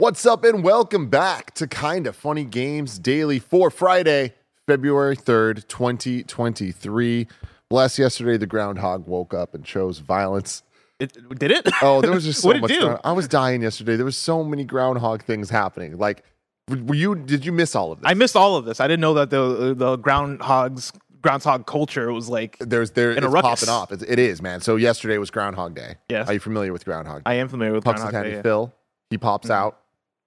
What's up, and welcome back to Kinda Funny Games Daily for Friday, February 3rd, 2023. Bless yesterday, the groundhog woke up and chose violence. It, did it? Oh, there was just so much. ground- I was dying yesterday. There was so many groundhog things happening. Like, were you? Did you miss all of this? I missed all of this. I didn't know that the the groundhogs groundhog culture was like. There's there In it's popping off. It's, it is, man. So yesterday was Groundhog Day. Yes. Are you familiar with Groundhog? I am familiar with Pucks groundhog. Day. Phil. He pops Mhm. out.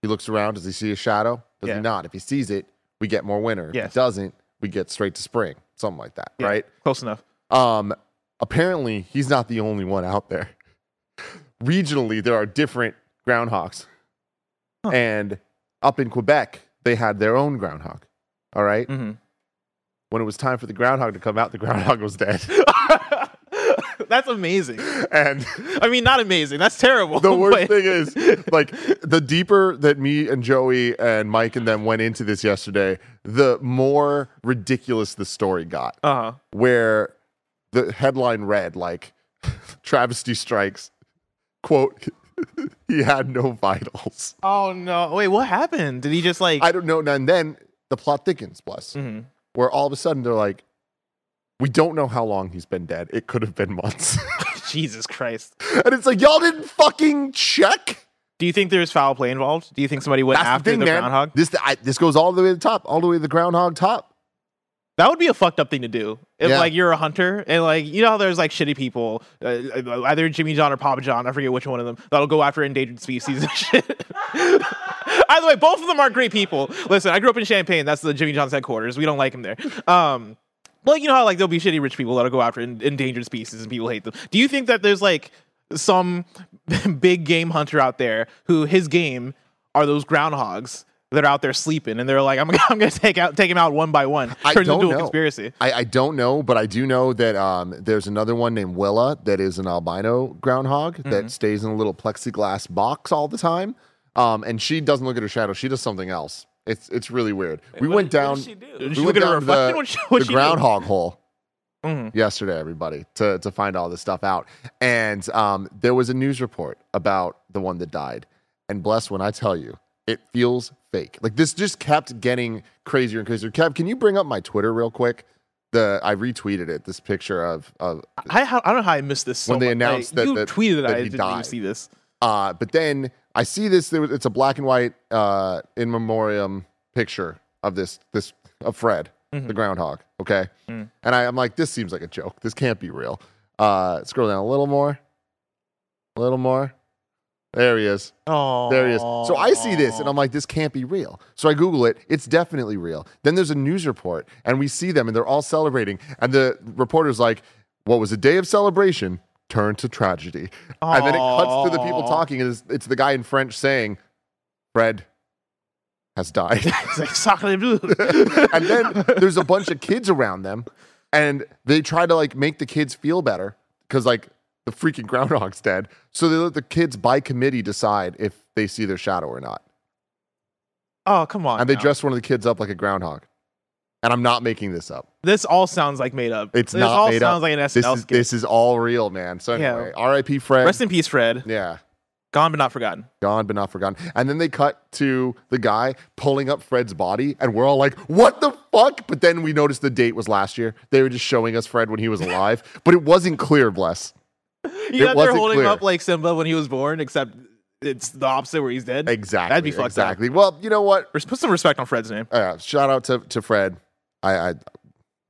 He looks around. Does he see a shadow? Does Yeah. he not? If he sees it, we get more winter. If Yes. he doesn't, we get straight to spring. Something like that, Yeah, right? Close enough. Um, apparently, he's not the only one out there. Regionally, there are different groundhogs, Huh. and up in Quebec, they had their own groundhog. All right. mm-hmm. When it was time for the groundhog to come out, the groundhog was dead, That's amazing. and I mean, not amazing. That's terrible. the worst but- thing is like the deeper that me and Joey and Mike and them went into this yesterday, the more ridiculous the story got. Uh-huh. Where the headline read like travesty strikes, quote, he had no vitals. Oh no! Wait, what happened? Did he just like? I don't know. And then the plot thickens, bless, Mhm. where all of a sudden they're like, we don't know how long he's been dead. It could have been months. Jesus Christ! and it's like, y'all didn't fucking check. Do you think there's foul play involved? Do you think somebody went That's after the the, thing, man. groundhog? This I, this goes all the way to the top, all the way to the groundhog top. That would be a fucked up thing to do. If Yeah. like you're a hunter and like you know how there's like shitty people, uh, either Jimmy John or Papa John, I forget which one of them, that'll go after endangered species and shit. Either way, both of them are great people. Listen, I grew up in Champaign. That's the Jimmy John's headquarters. We don't like him there. Um, well, you know how like there'll be shitty rich people that'll go after en- endangered species and people hate them. Do you think that there's like some big game hunter out there who his game are those groundhogs? that are out there sleeping, and they're like, "I'm, I'm going to take out, take him out one by one." I Turns don't into know. a conspiracy. I, I don't know, but I do know that um, there's another one named Willa that is an albino groundhog Mm-hmm. that stays in a little plexiglass box all the time. Um, and she doesn't look at her shadow; she does something else. It's it's really weird. We What- went what down. did she do? Did we she went look at her down the, What'd she- what'd the she do? groundhog hole Mhm. yesterday, everybody, to to find all this stuff out. And um, there was a news report about the one that died. And bless when I tell you, it feels fake. Like this just kept getting crazier and crazier. Kev, can you bring up my Twitter real quick? The I retweeted it. This picture of of I, I don't know how I missed this. So When they much. announced Like, that- you that- tweeted that I didn't died. even see this. Uh, but then I see this. There was, it's a black and white uh, in memoriam picture of this this of Fred, the groundhog. Okay, Mm. and I, I'm like, this seems like a joke. This can't be real. Uh, scroll down a little more, a little more. There he is. Oh, There he is. So I see this and I'm like, this can't be real. So I Google it. It's definitely real. Then there's a news report and we see them and they're all celebrating. And the reporter's like, what was a day of celebration turned to tragedy. And then it cuts to the people talking and it's, it's the guy in French saying, Fred has died. It's like, sacre bleu. and then there's a bunch of kids around them and they try to like make the kids feel better because like the freaking groundhog's dead. So they let the kids by committee decide if they see their shadow or not. oh come on. and they now. dress one of the kids up like a groundhog. And I'm not making this up. This all sounds like made up. It's this not all made sounds up. like an This SNL is skit. this is all real, man. So Yeah. anyway, R.I.P. Fred. Rest in peace, Fred. yeah, Gone but not forgotten. gone but not forgotten. And then they cut to the guy pulling up Fred's body, and we're all like, "What the fuck?" But then we noticed the date was last year. They were just showing us Fred when he was alive, but it wasn't clear. Bless. You It know, they're holding clear. up like Simba when he was born, except it's the opposite where he's dead. Exactly. That'd be fucked exactly. Well, you know what? up. Put some respect on Fred's name. Uh, shout out to to Fred. I, I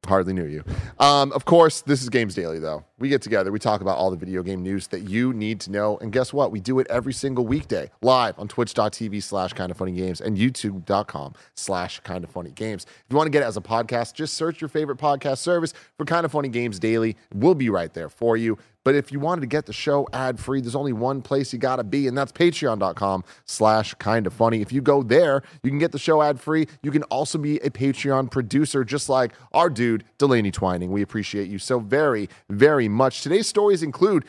Hardly knew you. Um, of course, this is Games Daily, though. We get together, we talk about all the video game news that you need to know. And guess what? We do it every single weekday live on twitch.tv slash kind of funny games and youtube.com slash kind of funny games. If you want to get it as a podcast, just search your favorite podcast service for kind of funny games daily. We'll be right there for you. But if you wanted to get the show ad free, there's only one place you got to be, and that's patreon.com slash kind of funny. If you go there, you can get the show ad free. You can also be a Patreon producer, just like our dude, Delaney Twining. We appreciate you so very, very much. Today's stories include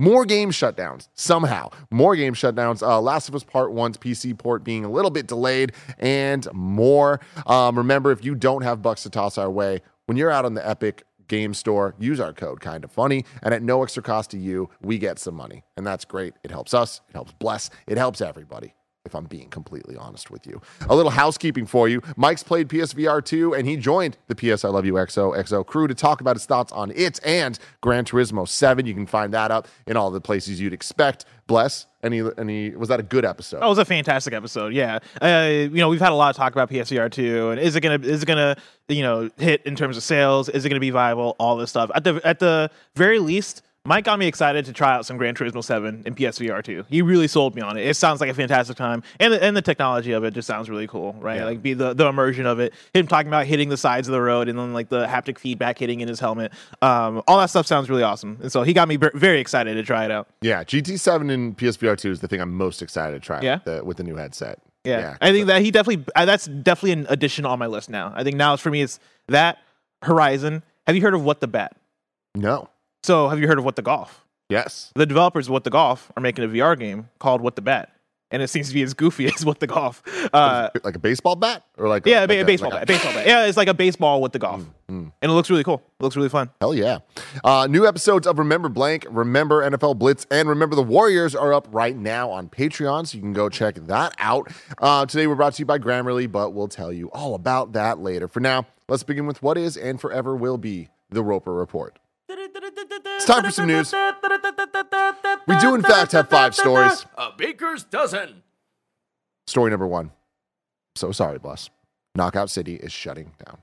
more game shutdowns somehow. More game shutdowns. Uh, Last of Us Part 1's PC port being a little bit delayed and more. Um, remember, if you don't have bucks to toss our way, when you're out on the Epic Game Store, use our code kind of funny. And at no extra cost to you, we get some money. And that's great. It helps us, it helps Bless, it helps everybody. If I'm being completely honest with you, a little housekeeping for you. Mike's played PSVR 2 and he joined the PS I Love You XO XO crew to talk about his thoughts on it and Gran Turismo 7. You can find that up in all the places you'd expect. Bless, any, any, was that a good episode? That was a fantastic episode. Yeah, uh, you know we've had a lot of talk about PSVR two, and is it gonna is it gonna you know hit in terms of sales? Is it gonna be viable? All this stuff. At the at the very least, Mike got me excited to try out some Gran Turismo 7 in PSVR 2. He really sold me on it. It sounds like a fantastic time, and the, and the technology of it just sounds really cool, right? Yeah. Like be the, the immersion of it. Him talking about hitting the sides of the road and then like the haptic feedback hitting in his helmet. Um, all that stuff sounds really awesome, and so he got me ver- very excited to try it out. Yeah, GT7 and PSVR 2 is the thing I'm most excited to try Yeah? the, with the new headset. Yeah, I think that he definitely uh, that's definitely an addition on my list now. I think now for me it's that Horizon. Have you heard of What the Bat? No. So have you heard of What the Golf? Yes. the developers of What the Golf are making a VR game called What the Bat. and it seems to be as goofy as What the Golf. Uh, like a baseball bat or like yeah, a, like a baseball like bat, baseball bat. Yeah, it's like a baseball with the golf, and it looks really cool. It looks really fun. Hell yeah. Uh, new episodes of Remember Blank, Remember NFL Blitz, and Remember the Warriors are up right now on Patreon, so you can go check that out. Uh, today we're brought to you by Grammarly, but we'll tell you all about that later. For now, let's begin with what is and forever will be the Roper Report. It's time for some news. We do, in fact, have five stories. A baker's dozen. Story number one. So sorry, Bless. Knockout City is shutting down.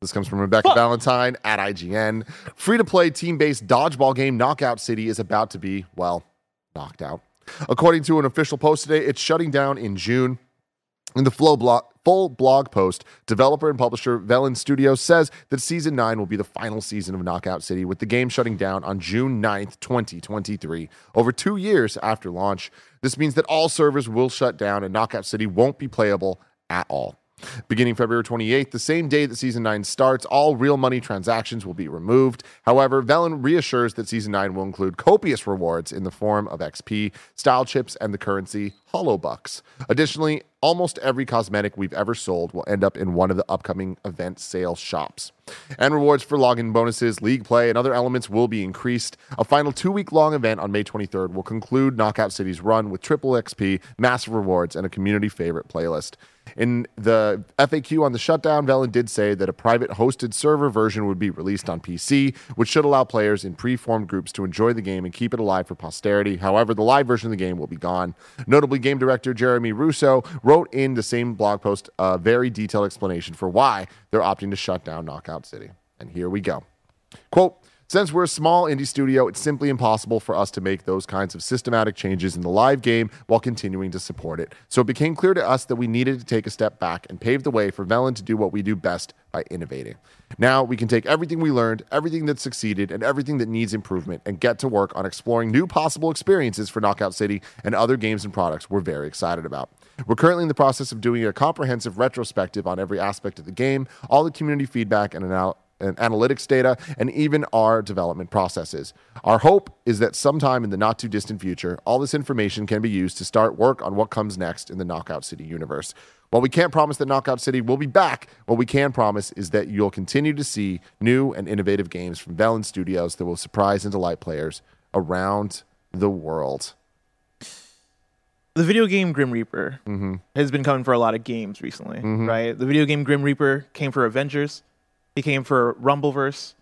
This comes from Rebecca Fuck. Valentine at IGN. Free to play team based dodgeball game Knockout City is about to be, well, knocked out. According to an official post today, it's shutting down in June. In the flow full blog post, developer and publisher Velan Studios says that season 9 will be the final season of Knockout City, with the game shutting down on June 9th, 2023, over two years after launch. This means that all servers will shut down and Knockout City won't be playable at all. Beginning February 28th, the same day that Season 9 starts, all real money transactions will be removed. However, Velan reassures that Season 9 will include copious rewards in the form of XP, style chips, and the currency Holobux. Additionally, almost every cosmetic we've ever sold will end up in one of the upcoming event sale shops. And rewards for login bonuses, league play, and other elements will be increased. A final two week long event on May 23rd will conclude Knockout City's run with triple XP, massive rewards, and a community favorite playlist. In the FAQ on the shutdown, Velan did say that a private hosted server version would be released on PC, which should allow players in pre-formed groups to enjoy the game and keep it alive for posterity. However, the live version of the game will be gone. Notably, game director Jeremy Russo wrote in the same blog post a very detailed explanation for why they're opting to shut down Knockout City. And here we go. Quote, since we're a small indie studio, it's simply impossible for us to make those kinds of systematic changes in the live game while continuing to support it. So it became clear to us that we needed to take a step back and pave the way for Velan to do what we do best by innovating. Now we can take everything we learned, everything that succeeded, and everything that needs improvement and get to work on exploring new possible experiences for Knockout City and other games and products we're very excited about. We're currently in the process of doing a comprehensive retrospective on every aspect of the game, all the community feedback and and analytics data, and even our development processes. Our hope is that sometime in the not too distant future, all this information can be used to start work on what comes next in the Knockout City universe. While we can't promise that Knockout City will be back, what we can promise is that you'll continue to see new and innovative games from Velan Studios that will surprise and delight players around the world. The video game Grim Reaper has been coming for a lot of games recently, right? The video game Grim Reaper came for Avengers, he came for Rumbleverse,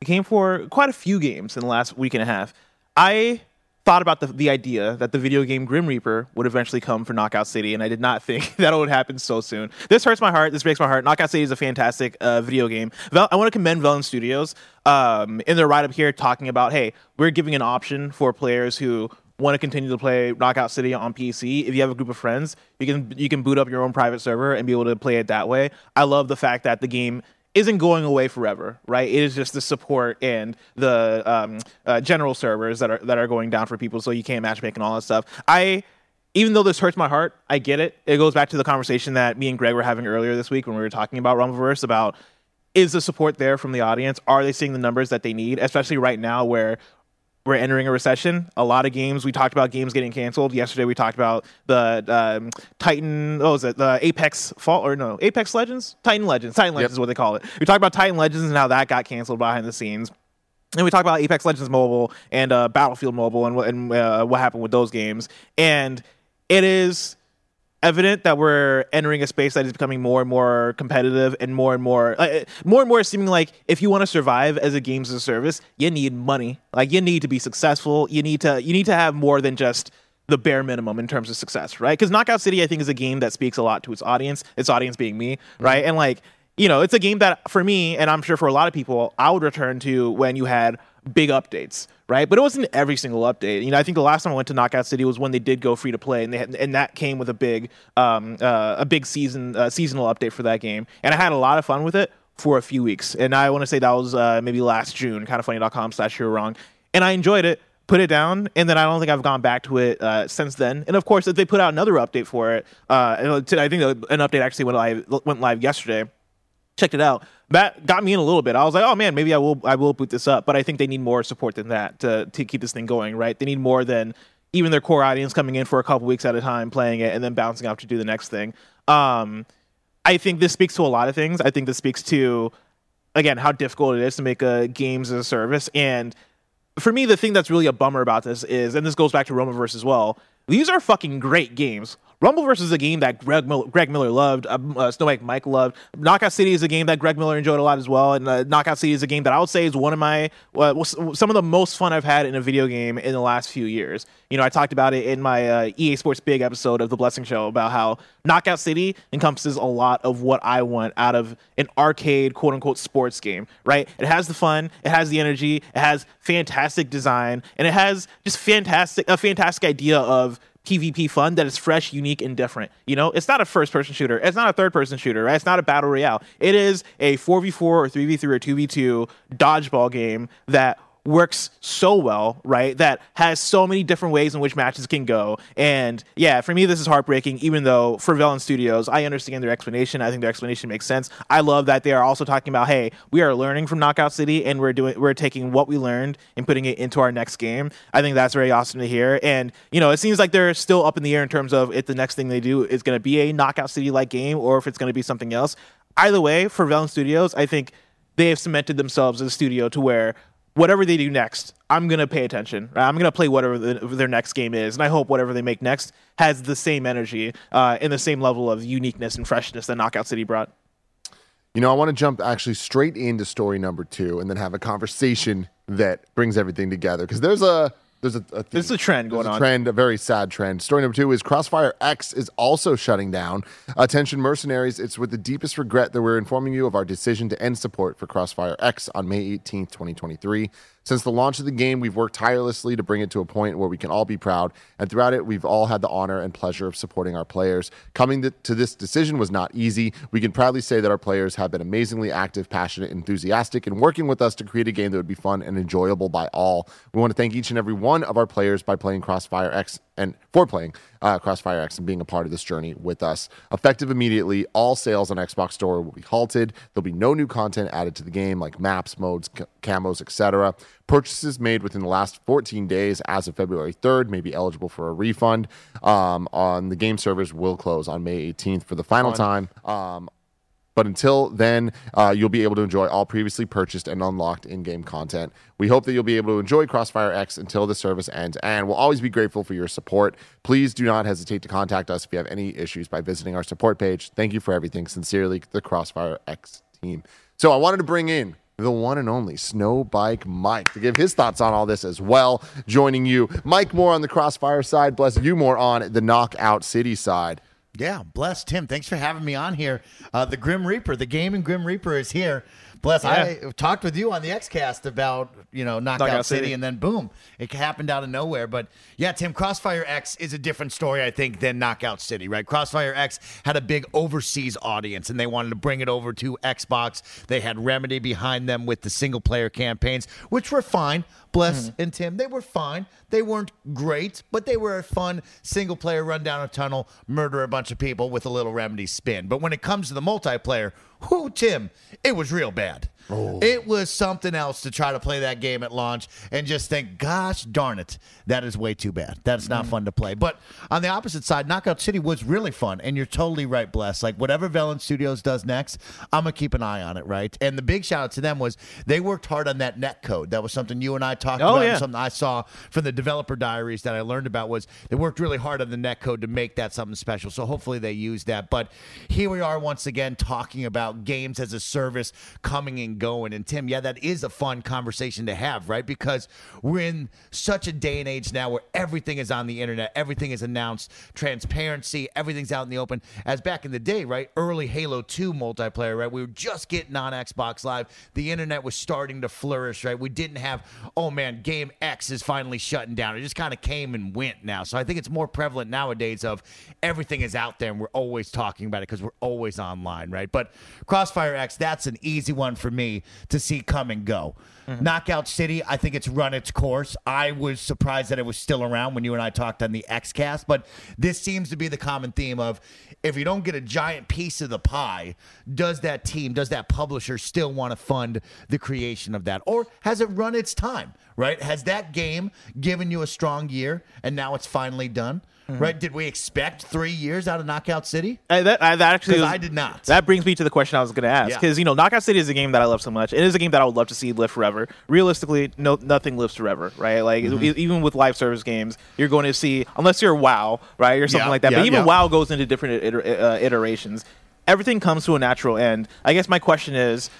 he came for quite a few games in the last week and a half. I thought about the, the idea that the video game Grim Reaper would eventually come for Knockout City, and I did not think that it would happen so soon. This hurts my heart. This breaks my heart. Knockout City is a fantastic uh, video game. Vel- I want to commend Velan Studios um, in their write up here talking about, hey, we're giving an option for players who want to continue to play Knockout City on PC. If you have a group of friends, you can you can boot up your own private server and be able to play it that way. I love the fact that the game isn't going away forever, right? It is just the support and the um, uh, general servers that are that are going down for people, so you can't matchmake and all that stuff. I, even though this hurts my heart, I get it. It goes back to the conversation that me and Greg were having earlier this week when we were talking about Rumbleverse about is the support there from the audience? Are they seeing the numbers that they need, especially right now where we're entering a recession. A lot of games. We talked about games getting canceled yesterday. We talked about the um, Titan. Oh, was it the Apex Fall or no Apex Legends? Titan Legends. Titan Legends yep. is what they call it. We talked about Titan Legends and how that got canceled behind the scenes. And we talked about Apex Legends Mobile and uh, Battlefield Mobile and, and uh, what happened with those games. And it is evident that we're entering a space that is becoming more and more competitive and more and more uh, more and more seeming like if you want to survive as a games as a service you need money. Like you need to be successful. You need to you need to have more than just the bare minimum in terms of success right? Because knockout city i think is a game that speaks a lot to its audience its audience being me right? Mm-hmm. and like you know it's a game that for me and i'm sure for a lot of people i would return to when you had big updates, right? But it wasn't every single update. You know, I think the last time I went to Knockout City was when they did go free to play, and they had, and that came with a big um, uh, a big season uh, seasonal update for that game, and I had a lot of fun with it for a few weeks. And I want to say that was uh, maybe last June, kindafunny.com slash you're wrong, and I enjoyed it. Put it down, and then I don't think I've gone back to it uh, since then. And of course, if they put out another update for it, uh, I think an update actually went live went live yesterday checked it out. That got me in a little bit. I was like, oh man, maybe I will I will boot this up. But I think they need more support than that to to keep this thing going, right? They need more than even their core audience coming in for a couple weeks at a time, playing it, and then bouncing off to do the next thing. Um, I think this speaks to a lot of things. I think this speaks to again how difficult it is to make a games as a service. And for me, the thing that's really a bummer about this is, and this goes back to Rumbleverse as well. These are fucking great games. Rumbleverse is a game that Greg Miller, Greg Miller loved. Uh, uh, Mike loved. Knockout City is a game that Greg Miller enjoyed a lot as well. And uh, Knockout City is a game that I would say is one of my uh, some of the most fun I've had in a video game in the last few years. You know, I talked about it in my uh, EA Sports Big episode of the Blessing Show about how Knockout City encompasses a lot of what I want out of an arcade quote unquote sports game. Right? It has the fun, it has the energy, it has fantastic design, and it has just fantastic a fantastic idea of PvP fun that is fresh, unique, and different. You know, it's not a first person shooter. It's not a third person shooter. Right? It's not a battle royale. It is a 4v4 or 3v3 or 2v2 dodgeball game that works so well, right? That has so many different ways in which matches can go. And yeah, for me, this is heartbreaking, even though for Velan Studios, I understand their explanation. I think their explanation makes sense. I love that they are also talking about, hey, we are learning from Knockout City and we're doing we're taking what we learned and putting it into our next game. I think that's very awesome to hear. And, you know, it seems like they're still up in the air in terms of if the next thing they do is gonna be a Knockout City like game or if it's gonna be something else. Either way, for Velan Studios, I think they have cemented themselves as a studio to where whatever they do next, I'm gonna pay attention. Right? I'm gonna play whatever the, their next game is, and I hope whatever they make next has the same energy uh, and the same level of uniqueness and freshness that Knockout City brought. You know, I want to jump actually straight into story number two, and then have a conversation that brings everything together because there's a there's a, a there's a trend going a on. Trend, a very sad trend. Story number two is Crossfire X is also shutting down. Attention, mercenaries! It's with the deepest regret that we're informing you of our decision to end support for Crossfire X on May 18th, 2023. Since the launch of the game, we've worked tirelessly to bring it to a point where we can all be proud. And throughout it, we've all had the honor and pleasure of supporting our players. Coming to this decision was not easy. We can proudly say that our players have been amazingly active, passionate, enthusiastic, and working with us to create a game that would be fun and enjoyable by all. We want to thank each and every one of our players by playing Crossfire X and for playing uh, Crossfire X and being a part of this journey with us. Effective immediately, all sales on Xbox Store will be halted. There'll be no new content added to the game, like maps, modes, camos, etc. Purchases made within the last 14 days, as of February 3rd, may be eligible for a refund. Um, on the game servers will close on May 18th for the final time. Um, but until then, uh, you'll be able to enjoy all previously purchased and unlocked in game content. We hope that you'll be able to enjoy Crossfire X until the service ends, and we'll always be grateful for your support. Please do not hesitate to contact us if you have any issues by visiting our support page. Thank you for everything. Sincerely, the Crossfire X team. So I wanted to bring in the one and only Snowbike Mike to give his thoughts on all this as well. Joining you, Mike more on the Crossfire side, bless you more on the Knockout City side. Yeah, bless Tim. Thanks for having me on here. Uh, the Grim Reaper, the gaming Grim Reaper is here. Bless, I talked with you on the XCast about, you know, Knockout, Knockout City, City. and then boom, it happened out of nowhere. But yeah, Tim, Crossfire X is a different story, I think, than Knockout City, right? Crossfire X had a big overseas audience and they wanted to bring it over to Xbox. They had Remedy behind them with the single player campaigns, which were fine. Bless mm-hmm. and Tim, they were fine. They weren't great, but they were a fun single player run down a tunnel, murder a bunch of people with a little Remedy spin. But when it comes to the multiplayer, whoo, Tim, it was real bad. Oh. It was something else to try to play that game at launch and just think, gosh darn it, that is way too bad. That's not mm. fun to play. But on the opposite side, Knockout City was really fun. And you're totally right, Bless. Like whatever Velan Studios does next, I'm going to keep an eye on it, right? And the big shout out to them was they worked hard on that net code. That was something you and I talked Oh, about. and yeah. Something I saw from the developer diaries that I learned about was they worked really hard on the net code to make that something special. So hopefully they use that. But here we are once again talking about games as a service coming going. And Tim, yeah, that is a fun conversation to have, right? Because we're in such a day and age now where everything is on the internet, everything is announced, transparency, everything's out in the open. As back in the day, right? Early Halo 2 multiplayer, right? We were just getting on Xbox Live. The internet was starting to flourish, right? We didn't have, oh man, game X is finally shutting down. It just kind of came and went now. So I think it's more prevalent nowadays of everything is out there and we're always talking about it because we're always online, right? But Crossfire X, that's an easy one for me to see come and go. Mm-hmm. Knockout City, I think it's run its course. I was surprised that it was still around when you and I talked on the XCast, but this seems to be the common theme of if you don't get a giant piece of the pie, does that team, does that publisher still want to fund the creation of that? Or has it run its time, right? Has that game given you a strong year and now it's finally done? Right? Did we expect three years out of Knockout City? Uh, that, uh, that actually was- I did not. That brings me to the question I was going to ask Yeah. because you know Knockout City is a game that I love so much. It is a game that I would love to see live forever. Realistically, no nothing lives forever, right? Like Mm-hmm. e- even with live service games, you're going to see unless you're WoW, right, or something Yeah, like that. yeah, but even yeah. WoW goes into different iter- uh, iterations. Everything comes to a natural end. I guess my question is,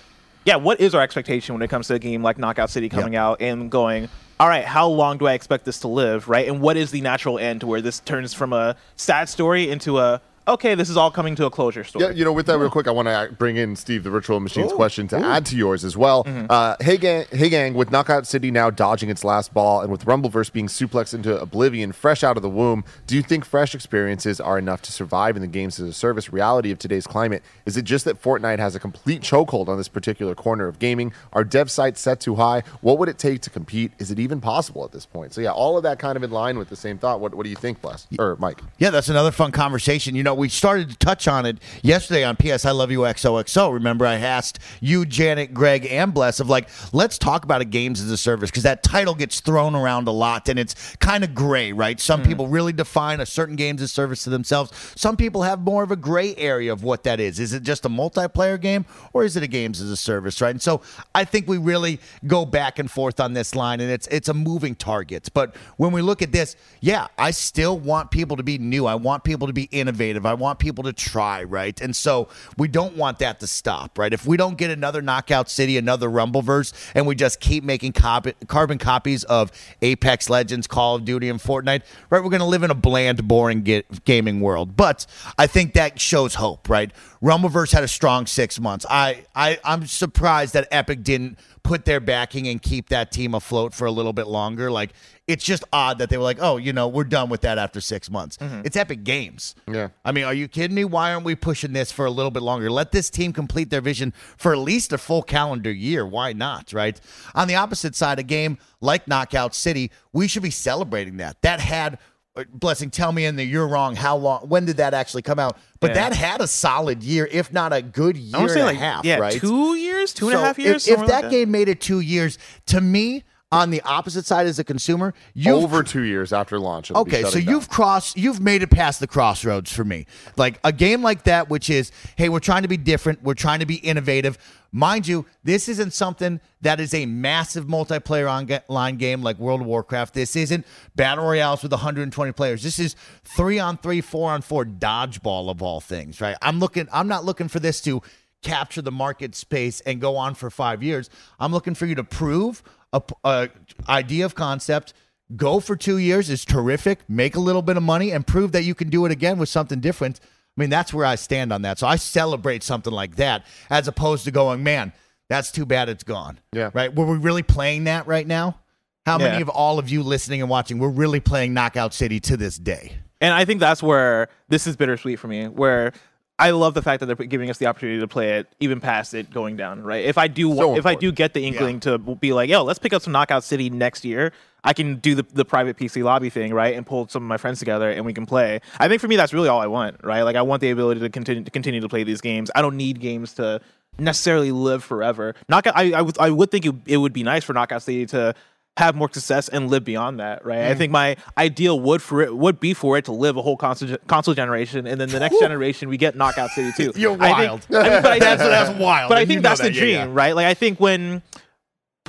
yeah, what is our expectation when it comes to a game like Knockout City coming out and going? All right, how long do I expect this to live, right? And what is the natural end to where this turns from a sad story into a okay, this is all coming to a closure story? Yeah, you know, with that real quick, I want to bring in Steve, the virtual machines question to add to yours as well. Uh, hey, gang, hey, gang, with Knockout City now dodging its last ball and with Rumbleverse being suplexed into oblivion fresh out of the womb, do you think fresh experiences are enough to survive in the games as a service reality of today's climate? Is it just that Fortnite has a complete chokehold on this particular corner of gaming? Are dev sights set too high? What would it take to compete? Is it even possible at this point? So, yeah, all of that kind of in line with the same thought. What, what do you think, Bless? Or Mike? Yeah, that's another fun conversation. You know, we started to touch on it yesterday on PS I Love You XOXO. Remember, I asked you, Janet, Greg, and Bless of like, let's talk about a games as a service because that title gets thrown around a lot and it's kind of gray, right? Some hmm. people really define a certain games as service to themselves. Some people have more of a gray area of what that is. Is it just a multiplayer game or is it a games as a service, right? And so I think we really go back and forth on this line and it's it's a moving target. But when we look at this, yeah, I still want people to be new. I want people to be innovative. I want people to try, right? And so we don't want that to stop, right? If we don't get another Knockout City, another Rumbleverse, and we just keep making carbon copies of Apex Legends, Call of Duty, and Fortnite, right? We're going to live in a bland, boring ga- gaming world. But I think that shows hope, right? Rumbleverse had a strong six months. I, I I'm surprised that Epic didn't put their backing and keep that team afloat for a little bit longer. Like it's just odd that they were like, oh, you know, we're done with that after six months. Mm-hmm. It's Epic Games. Yeah. I mean, are you kidding me? Why aren't we pushing this for a little bit longer? Let this team complete their vision for at least a full calendar year. Why not? Right. On the opposite side, a game like Knockout City, we should be celebrating that. That had. Uh, Blessing, tell me in the you're wrong. How long? When did that actually come out? But Yeah. that had a solid year, if not a good year I would say and like a half. yeah, right? two years, two and a half years. If, if that like game made it two years, to me, on the opposite side as a consumer, you Over two years after launch. Okay, so down. you've crossed, you've made it past the crossroads for me. Like a game like that, which is, hey, we're trying to be different, we're trying to be innovative. Mind you, this isn't something that is a massive multiplayer online game like World of Warcraft. This isn't battle royales with 120 players. This is three on three, four on four dodgeball of all things, right? I'm looking, I'm not looking for this to capture the market space and go on for five years. I'm looking for you to prove a, a idea of concept. Go for two years is terrific. Make a little bit of money and prove that you can do it again with something different. I mean, that's where I stand on that. So I celebrate something like that as opposed to going, man, that's too bad it's gone. Yeah. Right. Were we really playing that right now? How many of all of you listening and watching, we're really playing Knockout City to this day? And I think that's where this is bittersweet for me, where I love the fact that they're giving us the opportunity to play it even past it going down, right? If I do So if I do get the inkling to be like, yo, let's pick up some Knockout City next year, I can do the, the private PC lobby thing, right? And pull some of my friends together and we can play. I think for me that's really all I want, right? Like I want the ability to continue to continue to play these games. I don't need games to necessarily live forever. Knockout I I would would think it, it would be nice for Knockout City to have more success and live beyond that, right? Mm. I think my ideal would for it would be for it to live a whole console, console generation, and then the next generation we get Knockout City too. You're I think- wild. I mean, but I That's- think- that's wild, But I think that's that. the dream, yeah. right? Like I think when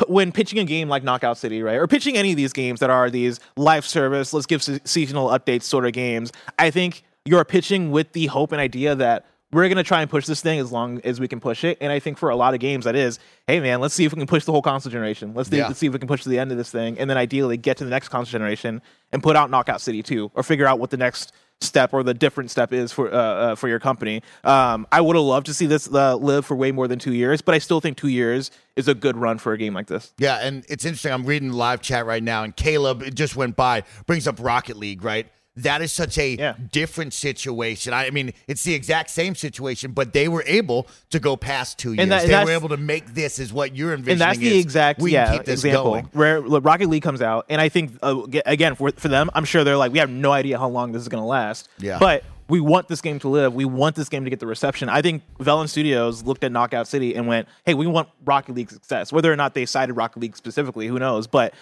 when pitching a game like Knockout City, right, or pitching any of these games that are these live service, let's give se- seasonal updates sort of games, I think you're pitching with the hope and idea that we're gonna try and push this thing as long as we can push it. And I think for a lot of games, that is, hey man, let's see if we can push the whole console generation. Let's, see- Yeah. let's see if we can push to the end of this thing, and then ideally get to the next console generation and put out Knockout City 2, or figure out what the next step or the different step is for uh, uh, for your company. Um, I would have loved to see this uh, live for way more than two years, but I still think two years is a good run for a game like this. Yeah, and it's interesting. I'm reading the live chat right now, and Caleb it just went by brings up Rocket League, right? That is such a Yeah. different situation. I mean, it's the exact same situation, but they were able to go past two years. And that- they were able to make this is what you're envisioning. and that's the is exact we yeah example going. where Rocket League comes out, and I think uh, again for for them, I'm sure they're like, we have no idea how long this is going to last. Yeah. but. We want this game to live. We want this game to get the reception. I think Velan Studios looked at Knockout City and went, "Hey, we want Rocket League success." Whether or not they cited Rocket League specifically, who knows? But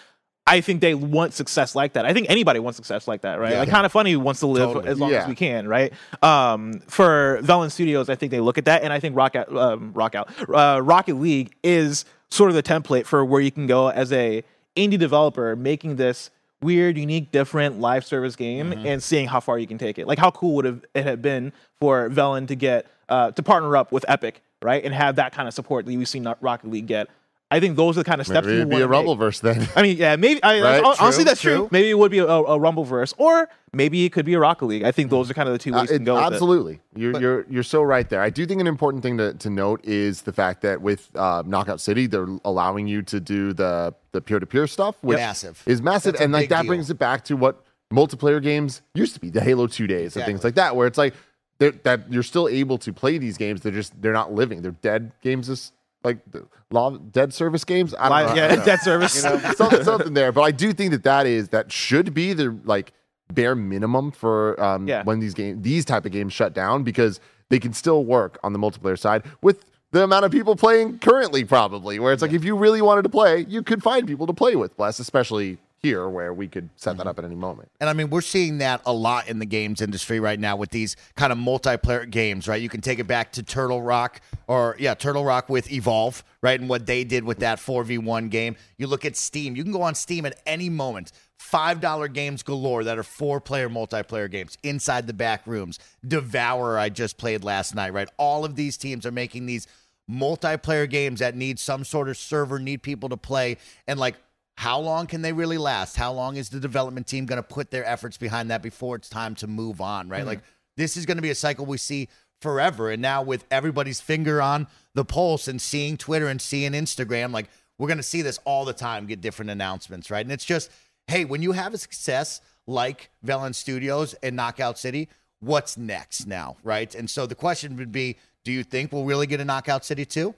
I think they want success like that. I think anybody wants success like that, right? Yeah. Like, kind of funny wants to live Totally. as long Yeah. as we can, right? Um, for Velan Studios, I think they look at that, and I think Rock Out, um, Rock Out, uh, Rocket League is sort of the template for where you can go as a indie developer making this weird, unique, different live service game Mm-hmm. and seeing how far you can take it. Like, how cool would have it have been for Velan to get uh, to partner up with Epic, right, and have that kind of support that we've seen Rocket League get. I think those are the kind of steps Maybe it'd be a wanna make. Rumbleverse then. I mean, yeah, maybe. I, Right? hon- honestly, True, that's true. true. Maybe it would be a, a Rumbleverse, or maybe it could be a Rocket League. I think those are kind of the two ways Uh, you can go. it- with it. absolutely, you're you're you're so right there. I do think an important thing to, to note is the fact that with uh, Knockout City, they're allowing you to do the the peer to peer stuff, which Massive. is massive, That's and like that deal. brings it back to what multiplayer games used to be, the Halo Two days and things like that, where it's like that you're still able to play these games. They're just they're not living. They're dead games. Is like the law dead service games. I don't know. yeah, debt service. you know, something, something there. But I do think that that is that should be the like bare minimum for um, Yeah. when these game these type of games shut down because they can still work on the multiplayer side with the amount of people playing currently probably where it's like if you really wanted to play you could find people to play with bless especially here where we could set Mm-hmm. that up at any moment And I mean, we're seeing that a lot in the games industry right now with these kind of multiplayer games, right? You can take it back to Turtle Rock or, yeah, Turtle Rock with Evolve, right? And what they did with that 4v1 game. You look at Steam, you can go on Steam at any moment. $5 games galore that are four player multiplayer games inside the back rooms. Devourer, I just played last night, right? All of these teams are making these multiplayer games that need some sort of server, need people to play. And like, how long can they really last? How long is the development team going to put their efforts behind that before it's time to move on, right? Like, mm-hmm. this is going to be a cycle we see forever. And now, with everybody's finger on the pulse and seeing Twitter and seeing Instagram, like, we're going to see this all the time get different announcements, right? And it's just, hey, when you have a success like Velan Studios and Knockout City, what's next now, right? And so the question would be, do you think we'll really get a Knockout City too?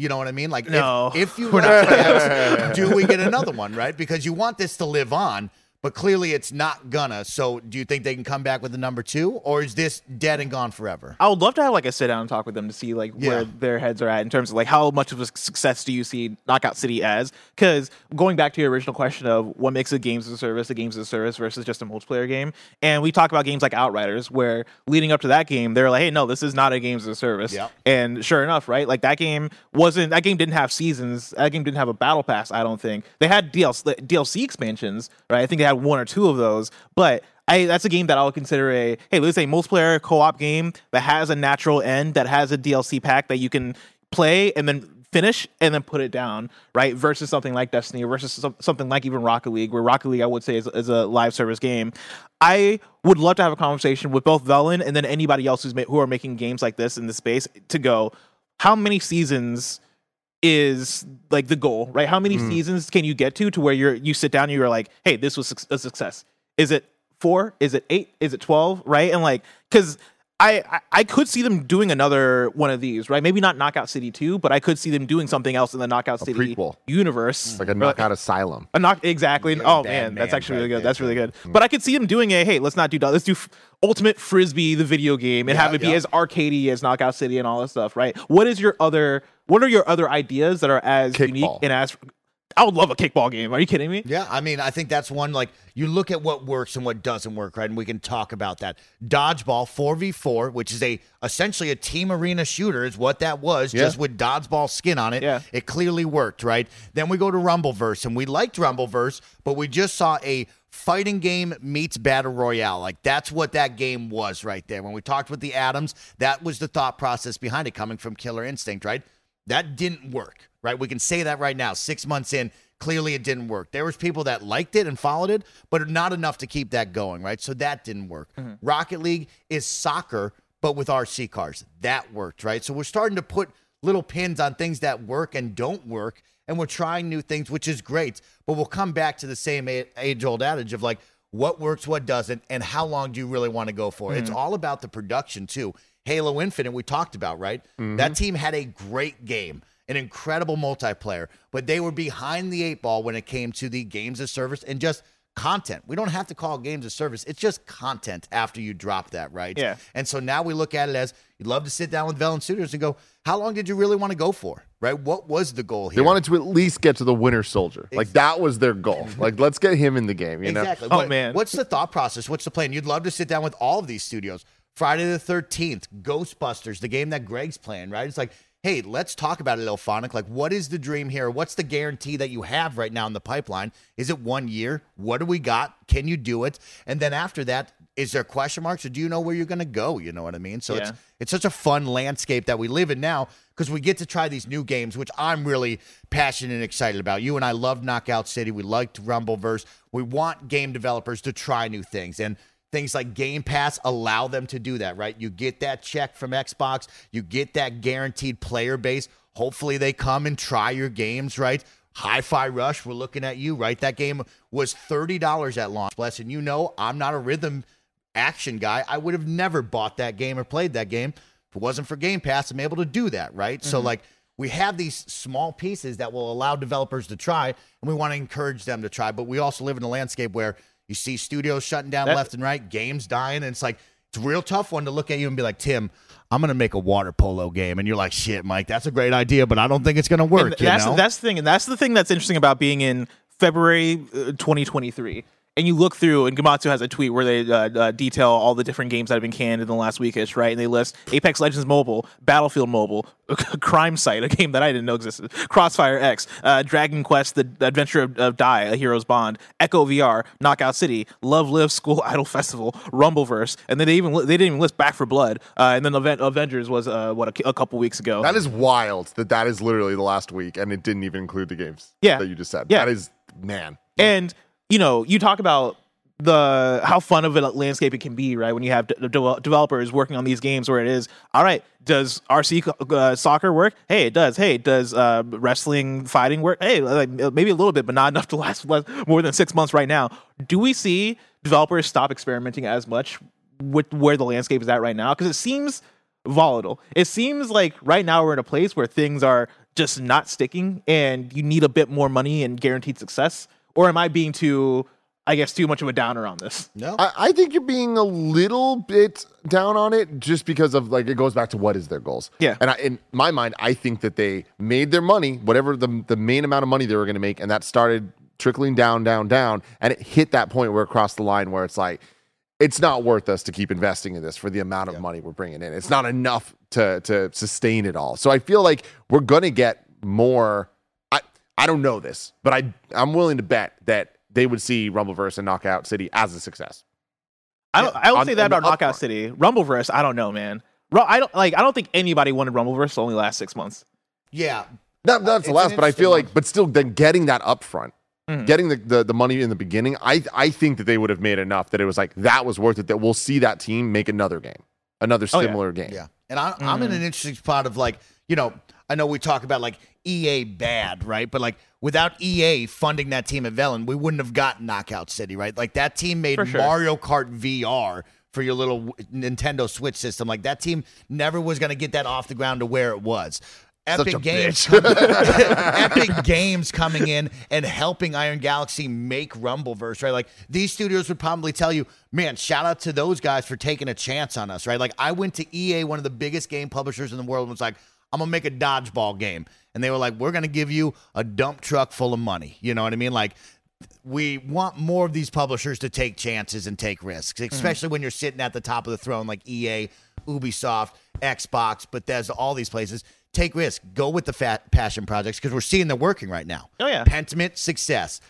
You know what I mean? Like, if- No. if, you want to, do we get another one, right? Because you want this to live on, but clearly it's not gonna. So, do you think they can come back with a number two, or is this dead and gone forever? I would love to have like a sit down and talk with them to see like where their heads are at in terms of like how much of a success do you see Knockout City as? Because going back to your original question of what makes a games as a service a games as a service versus just a multiplayer game, and we talk about games like Outriders, where leading up to that game, they're like, hey, no, this is not a games as a service. Yep. And sure enough, right? Like that game wasn't that game didn't have seasons. That game didn't have a battle pass. I don't think they had DLC DLC expansions, right? I think they had one or two of those, but I that's a game that I'll consider a hey, let's say multiplayer co-op game that has a natural end, that has a DLC pack that you can play and then finish and then put it down, right? Versus something like Destiny versus some, something like even Rocket League, where Rocket League I would say is, is a live service game. I would love to have a conversation with both Velan and then anybody else who's ma- who are making games like this in this space to go, how many seasons is like the goal, right? How many mm. seasons can you get to to where you're you sit down and you're like, hey, this was a success. Is it four? Is it eight? Is it twelve? Right? And like, because I, I could see them doing another one of these, right? Maybe not Knockout City two, but I could see them doing something else in the Knockout City prequel. universe, Like a knockout asylum. A knock exactly. Yeah, oh man, that's actually really good. That's really good. But I could see them doing a hey, let's not do that. Let's do f- Ultimate Frisbee, the video game, and Yeah, have it be yeah. as arcadey as Knockout City and all that stuff. Right? What is your other? What are your other ideas that are as unique and as? I would love a kickball game. Are you kidding me? Yeah, I mean, I think that's one like you look at what works and what doesn't work, right? And we can talk about that. Dodgeball 4v4, which is a essentially a team arena shooter is what that was, Yeah. just with dodgeball skin on it. Yeah. It clearly worked, right? Then we go to Rumbleverse and we liked Rumbleverse, but we just saw a fighting game meets battle royale. Like that's what that game was right there. When we talked with the Adams, that was the thought process behind it coming from Killer Instinct, right? That didn't work, right? We can say that right now. 6 months in, clearly it didn't work. There was people that liked it and followed it, but not enough to keep that going, right? So that didn't work. Mm-hmm. Rocket League is soccer but with RC cars. That worked, right? So we're starting to put little pins on things that work and don't work and we're trying new things, which is great. But we'll come back to the same age old adage of like, what works, what doesn't, and how long do you really want to go for? It's mm-hmm. all about the production, too. Halo Infinite, we talked about, right? Mm-hmm. That team had a great game, an incredible multiplayer, but they were behind the eight ball when it came to the games of service and just content. We don't have to call games of service. It's just content after you drop that, right? Yeah. And so now we look at it as you'd love to sit down with Velan Studios and go, how long did you really want to go for? Right? What was the goal here? They wanted to at least get to the winter soldier. Like that was their goal. Like let's get him in the game. You know. Exactly. Oh, What- man. What's the thought process? What's the plan? You'd love to sit down with all of these studios. Friday the 13th, Ghostbusters, the game that Greg's playing, right? It's like, hey, let's talk about it, IllFonic. Like, what is the dream here? What's the guarantee that you have right now in the pipeline? Is it one year? What do we got? Can you do it? And then after that, is there question marks or do you know where you're going to go? You know what I mean? So it's it's such a fun landscape that we live in now because we get to try these new games, which I'm really passionate and excited about. You and I love Knockout City. We liked Rumbleverse. We want game developers to try new things. And things like Game Pass allow them to do that, right? You get that check from Xbox, you get that guaranteed player base. Hopefully, they come and try your games, right? Hi Fi Rush, we're looking at you, right? That game was $30 at launch, bless. And you know, I'm not a rhythm action guy. I would have never bought that game or played that game if it wasn't for Game Pass. I'm able to do that, right? So, mm-hmm. like, we have these small pieces that will allow developers to try, and we want to encourage them to try. But we also live in a landscape where you see studios shutting down That- left and right, games dying, and it's like, it's a real tough one to look at you and be like, Tim, I'm going to make a water polo game. And you're like, shit, Mike, that's a great idea, but I don't think it's going to work. That's know? that's the thing, and that's the thing that's interesting about being in February uh, 2023. And you look through, and Gematsu has a tweet where they uh, uh, detail all the different games that have been canned in the last weekish, right? And they list Apex Legends Mobile, Battlefield Mobile, CrimeSight, a game that I didn't know existed, Crossfire X, uh, Dragon Quest, The Adventure of, of Dai, A Hero's Bond, Echo VR, Knockout City, Love Live School Idol Festival, Rumbleverse, and then they even li- they didn't even list Back for Blood, uh, and then Aven- Avengers was uh, what a, a couple weeks ago. That is wild that that is literally the last week and it didn't even include the games Yeah. that you just said. Yeah. That is, man. And you know, you talk about the how fun of a landscape it can be, right? When you have de- de- developers working on these games, where it is, all right, does RC uh, soccer work? Hey, it does. Hey, does uh, wrestling fighting work? Hey, like, maybe a little bit, but not enough to last less, more than six months right now. Do we see developers stop experimenting as much with where the landscape is at right now? Because it seems volatile. It seems like right now we're in a place where things are just not sticking, and you need a bit more money and guaranteed success. Or am I being too, I guess, too much of a downer on this? no. I, I think you're being a little bit down on it just because of like it goes back to what is their goals. Yeah. And I, in my mind, I think that they made their money, whatever the the main amount of money they were going to make, and that started trickling down, down, down, and it hit that point where it crossed the line where it's like. It's not worth us to keep investing in this for the amount of money we're bringing in. It's not enough to to sustain it all. So I feel like we're gonna get more. I I don't know this, but I I'm willing to bet that they would see Rumbleverse and Knockout City as a success. I don't. I would on- say that about Knockout. City. Rumbleverse. I don't know, man. I don't like. I don't think anybody wanted Rumbleverse to only last six months. Yeah, Not, not It's the last, but I feel interesting like, but still, then getting that upfront, Mhm. getting the, the the money in the beginning, I I think that they would have made enough that it was like that was worth it. That we'll see that team make another game, another Oh, yeah. similar game. Yeah. And I, I'm in an interesting spot of like, you know, I know we talk about like EA bad, right? But like without EA funding that team at Velan, we wouldn't have gotten Knockout City, right? Like that team made sure. Mario Kart VR for your little Nintendo Switch system. Like that team never was going to get that off the ground to where it was. Such Epic a Games, bitch. Epic Games coming in and helping Iron Galaxy make Rumbleverse, right? Like these studios would probably tell you, man, shout out to those guys for taking a chance on us, right? Like I went to EA, one of the biggest game publishers in the world, and was like, I'm gonna make a dodgeball game, and they were like, we're gonna give you a dump truck full of money. You know what I mean? Like we want more of these publishers to take chances and take risks, mm-hmm. especially when you're sitting at the top of the throne like EA, Ubisoft, Xbox, Bethesda, all these places. Take risks. Go with the fat passion projects because we're seeing they're working right now. Oh, yeah. Pentiment, success.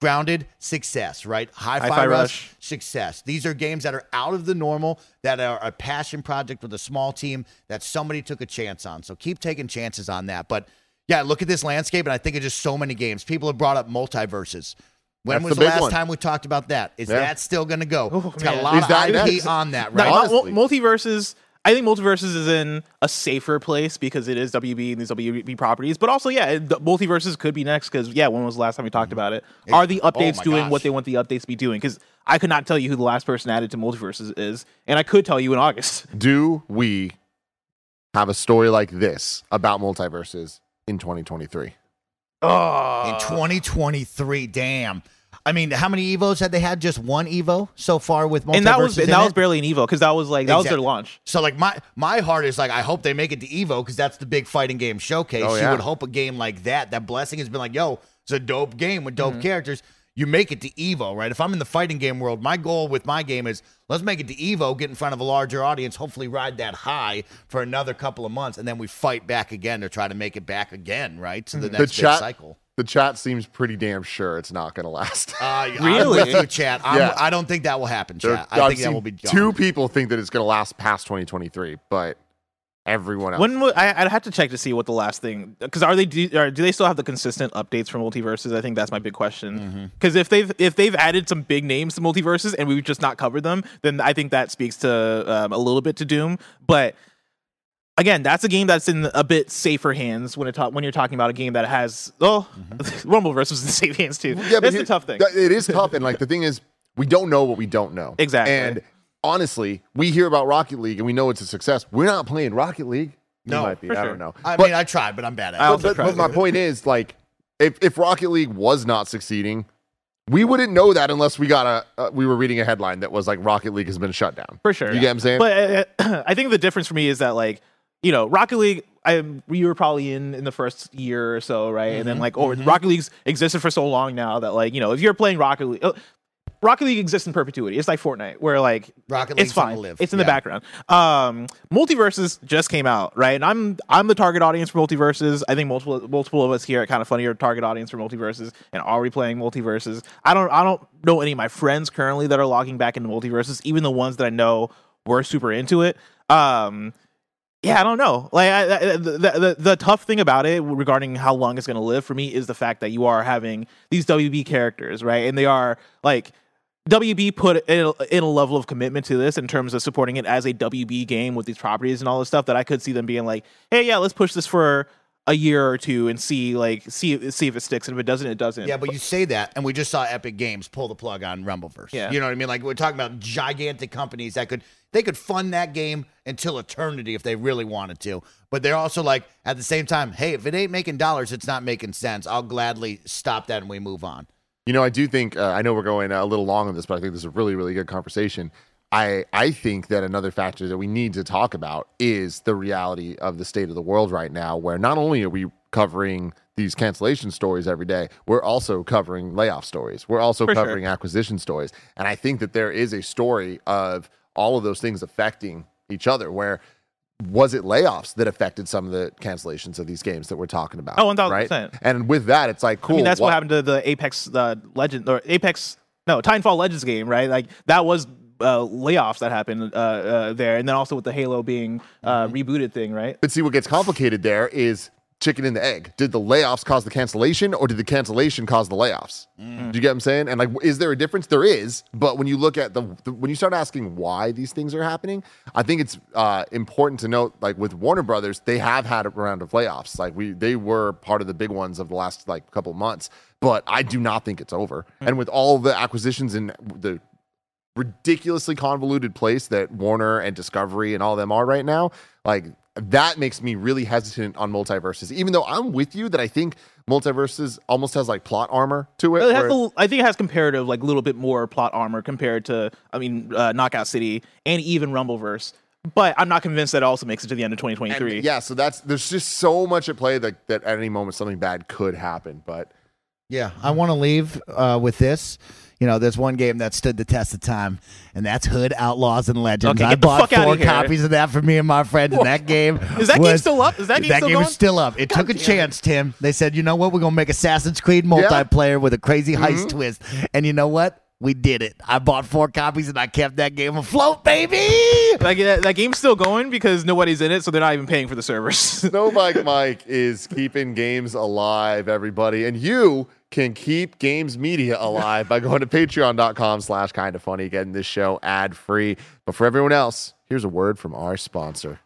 Grounded, success, right? High Five, Hi-Fi Rush, Rush. success. These are games that are out of the normal, that are a passion project with a small team that somebody took a chance on. So keep taking chances on that. But yeah, look at this landscape, and I think of just so many games. People have brought up MultiVersus. When That's was the the, last one. time we talked about that? Is Yeah. that still going to go? Oh, it's got a lot Is of that IP on that, right? mul- Honestly. MultiVersus. I think MultiVersus is in a safer place because it is WB and these WB properties. But also, yeah, the MultiVersus could be next because yeah, when was the last time we talked about it? Are the oh updates my doing gosh. what they want the updates to be doing? Because I could not tell you who the last person added to MultiVersus is, and I could tell you in August. Do we have a story like this about MultiVersus in 2023? Oh, in 2023, damn. I mean, how many Evos had they had? Just one Evo so far with MultiVersus and that was and that was barely an Evo because that was like that was their launch. So like my my heart is like I hope they make it to Evo because that's the big fighting game showcase. Oh, yeah. You would hope a game like that. That blessing has been like, yo, it's a dope game with Mm-hmm. dope characters. You make it to Evo, right? If I'm in the fighting game world, my goal with my game is let's make it to Evo, get in front of a larger audience, hopefully ride that high for another couple of months, and then we fight back again to try to make it back again, right? To the The next big chat, cycle. The chat seems pretty damn sure it's not going to last. Uh, Really? I'm with you, chat. I'm, Yeah. I don't think that will happen, There- chat. I I've think that will be gone. two people think that it's going to last past 2023, but everyone else. When wo- I, I'd have to check to see what the last thing because are they do, are, do they still have the consistent updates for MultiVersus? I think that's my big question. Because if they've if they've added some big names to MultiVersus and we've just not covered them, then I think that speaks to um, a little bit to Doom. But again, that's a game that's in a bit safer hands when it ta- when you're talking about a game that has oh Rumbleverse was in safe hands too. Yeah, but that's here- the tough thing. th- It is tough, and like the thing is, we don't know what we don't know. Exactly. And honestly, we hear about Rocket League and we know it's a success. We're not playing Rocket League. We No, might be. for I sure. don't know. I But- mean, I tried, but I'm bad at it. But, but, but my point is, like, if if Rocket League was not succeeding, we wouldn't know that unless we got a uh, we were reading a headline that was like Rocket League has been shut down. For sure. You get what I'm saying? But uh, I think the difference for me is that like you know Rocket League. I we were probably in in the first year or so, right? And Mm-hmm, then like, or Rocket League's existed for so long now that like you know if you're playing Rocket League. uh, Rocket League exists in perpetuity. It's like Fortnite, where like Rocket it's League's gonna fine. live. It's in the background. Um, MultiVersus just came out, right? And I'm I'm the target audience for MultiVersus. I think multiple multiple of us here at kind of funny are target audience for MultiVersus and are we playing MultiVersus? I don't I don't know any of my friends currently that are logging back into MultiVersus, even the ones that I know were super into it. Um, yeah, I don't know. Like I, I- the, the the the tough thing about it regarding how long it's going to live for me is the fact that you are having these WB characters, right? And they are like WB put in a, in a level of commitment to this in terms of supporting it as a WB game with these properties and all this stuff that I could see them being like, "Hey, yeah, let's push this for a year or two and see like see see if it sticks and if it doesn't, it doesn't." Yeah, but you say that, and we just saw Epic Games pull the plug on Rumbleverse. Yeah. you know what I mean. Like we're talking about gigantic companies that could they could fund that game until eternity if they really wanted to. But they're also like at the same time, hey, if it ain't making dollars, it's not making sense. I'll gladly stop that and we move on. You know, I do think uh, I know we're going a little long on this, but I think this is a really, really good conversation. I I think that another factor that we need to talk about is the reality of the state of the world right now, where not only are we covering these cancellation stories every day, we're also covering layoff stories. We're also For sure. covering acquisition stories, and I think that there is a story of all of those things affecting each other. Where was it layoffs that affected some of the cancellations of these games that we're talking about? Oh, 1000%. Right? And with that, it's like cool. I mean, that's what wha- happened to the Apex the Legend or Apex no Titanfall Legends game, right? Like that was uh, layoffs that happened uh, uh, there, and then also with the Halo being uh, rebooted thing, right? But see, what gets complicated there is chicken and the egg. Did the layoffs cause the cancellation, or did the cancellation cause the layoffs? Do you get what I'm saying? And like, is there a difference? There is. But when you look at the, the when you start asking why these things are happening, I think it's uh, important to note, like with Warner Brothers, they have had a round of layoffs. Like we, they were part of the big ones of the last like couple of months. But I do not think it's over. And with all the acquisitions and the ridiculously convoluted place that Warner and Discovery and all of them are right now, like that makes me really hesitant on MultiVersus. Even though I'm with you that I think MultiVersus almost has like plot armor to it. It the, I think it has comparative, like a little bit more plot armor compared to, I mean, uh, Knockout City and even Rumbleverse. But I'm not convinced that also makes it to the end of 2023. and yeah, so that's there's just so much at play that, that at any moment something bad could happen. But Yeah, I want to leave uh, with this. You know, there's one game that stood the test of time, and that's Hood Outlaws and Legends. Okay, I get the bought fuck outta four here. copies of that for me and my friends, and that game Is that game was- still up? Is that game that still game going? is still up. It took a damn it. chance, Tim. They said, you know what? We're gonna make Assassin's Creed multiplayer with a crazy heist Mm-hmm. twist, and you know what? We did it. I bought four copies, and I kept that game afloat, baby. Like that, that game's still going because nobody's in it, so they're not even paying for the servers. Snowbike Mike is keeping games alive, everybody. And you can keep games media alive by going to patreon.com slash kind of funny, getting this show ad free. But for everyone else, here's a word from our sponsor.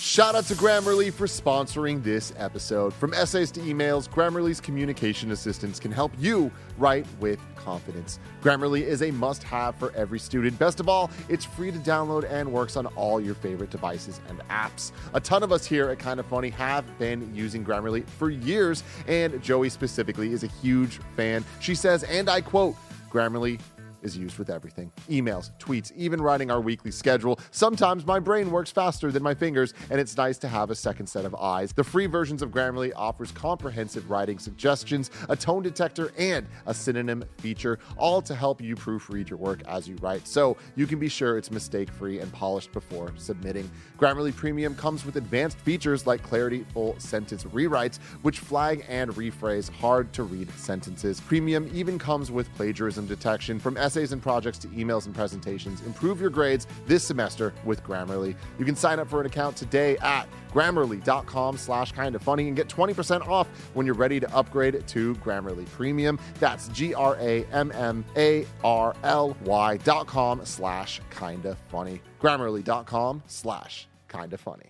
Shout out to Grammarly for sponsoring this episode. From essays to emails, Grammarly's communication assistants can help you write with confidence. Grammarly is a must have for every student. Best of all, it's free to download and works on all your favorite devices and apps. A ton of us here at Kind of Funny have been using Grammarly for years, and Joey specifically is a huge fan. She says, and I quote, Grammarly is used with everything emails, tweets, even writing our weekly schedule. Sometimes my brain works faster than my fingers, and it's nice to have a second set of eyes. The free versions of Grammarly offers comprehensive writing suggestions, a tone detector, and a synonym feature, all to help you proofread your work as you write, so you can be sure it's mistake free and polished before submitting. Grammarly Premium comes with advanced features like Clarity Full Sentence Rewrites, which flag and rephrase hard to read sentences. Premium even comes with plagiarism detection from essays and projects to emails and presentations. Improve your grades this semester with Grammarly. You can sign up for an account today at grammarly.com slash kind of funny and get 20% off when you're ready to upgrade to Grammarly Premium. That's G-R-A-M-M-A-R-L-Y dot com slash kind of funny. Grammarly.com slash kind of funny.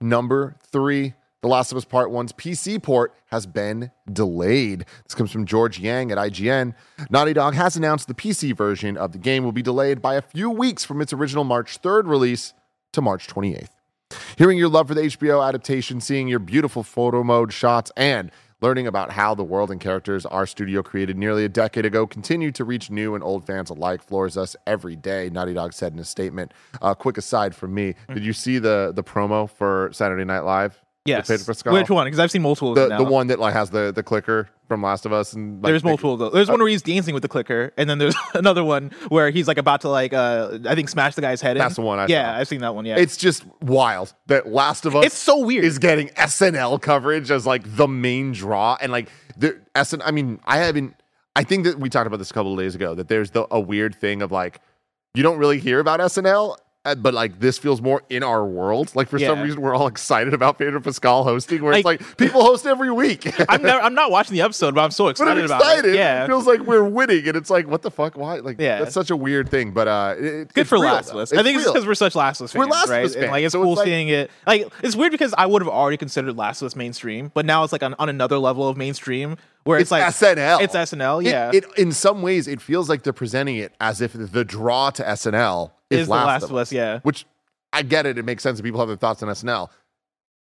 number three The Last of Us Part 1's PC port has been delayed. This comes from George Yang at IGN. Naughty Dog has announced the PC version of the game will be delayed by a few weeks from its original March 3rd release to March 28th. Hearing your love for the HBO adaptation, seeing your beautiful photo mode shots, and learning about how the world and characters our studio created nearly a decade ago continue to reach new and old fans alike floors us every day, Naughty Dog said in a statement. Uh, quick aside from me, did you see the, the promo for Saturday Night Live? Yes. Pedro Pascal? Which one? Because I've seen multiple. of The the one that like has the the clicker from Last of Us and like, There's multiple of those. There's one where he's dancing with the clicker, and then there's another one where he's like about to like uh I think smash the guy's head. in. That's the one I yeah, saw. I've seen that one. Yeah, It's just wild that Last of Us. It's so weird. Is getting SNL coverage as like the main draw, and like the SN. I mean, I haven't. I think that we talked about this a couple of days ago. That there's the a weird thing of like you don't really hear about SNL. Uh, But like this feels more in our world. Like for some reason we're all excited about Pedro Pascal hosting, where it's Like- like people host every week. I'm never, I'm not watching the episode, but I'm so but excited I'm about excited. it. Yeah, It feels like we're winning, and it's like, what the fuck? Why? Like, Yeah. that's such a weird thing. But uh, it, good for real, Last of. Us. I think it's because we're such Last of Us We're fans, Last of right? Us And, like it's so cool it's like- seeing it. Like it's weird because I would have already considered Last of Us mainstream, but now it's like on, on another level of mainstream where it's, It's like SNL. It's SNL. Yeah, It, in some ways, it feels like they're presenting it as if the draw to SNL is, Is The Last of Us, yeah. Which I get it. It makes sense that people have their thoughts on SNL.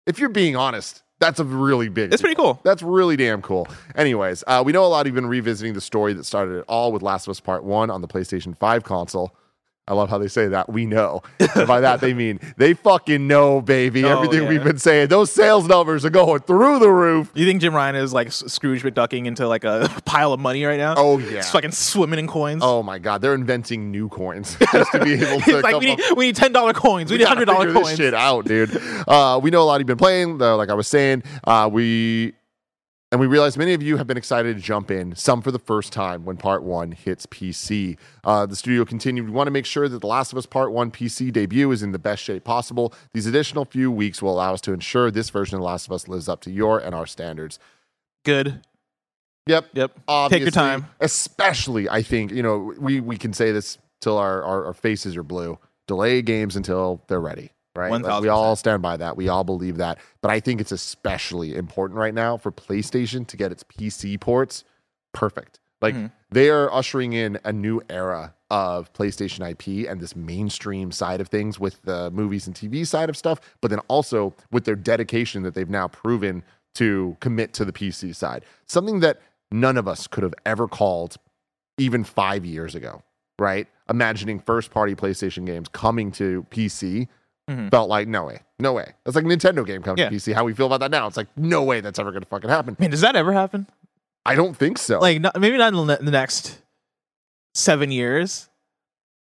If you're being honest, that's a really big. It's pretty cool. That's really damn cool. Anyways, uh, we know a lot. Of You've been revisiting the story that started it all with Last of Us Part One on the PlayStation Five console. I love how they say that. We know. And by that they mean they fucking know, baby. Oh, Everything yeah. we've been saying. Those sales numbers are going through the roof. You think Jim Ryan is like Scrooge McDucking into like a pile of money right now? Oh, yeah. He's fucking swimming in coins. Oh my god, they're inventing new coins just to be able to like, we need, we need ten dollar coins. We, need hundred dollar coins. This shit out, dude. Uh, we know a lot you've been playing, though. Like I was saying, uh, we and we realize many of you have been excited to jump in. Some for the first time when Part One hits PC. Uh, the studio continued. We want to make sure that The Last of Us Part One PC debut is in the best shape possible. These additional few weeks will allow us to ensure this version of The Last of Us lives up to your and our standards. Good. Yep. Yep. Obviously, Take your time. Especially, I think you know we we can say this till our our, our faces are blue. Delay games until they're ready. Right. Like, we all stand by that. We all believe that. But I think it's especially important right now for PlayStation to get its PC ports perfect. Like Mm-hmm. they are ushering in a new era of PlayStation IP and this mainstream side of things with the movies and TV side of stuff, but then also with their dedication that they've now proven to commit to the PC side. Something that none of us could have ever called even five years ago, right? Imagining first party PlayStation games coming to PC Mm-hmm. felt like no way, no way. That's like a Nintendo game coming Yeah. to PC. How we feel about that now? It's like no way that's ever going to fucking happen. Man, does that ever happen? I don't think so. Like, not, maybe not in the, next seven years,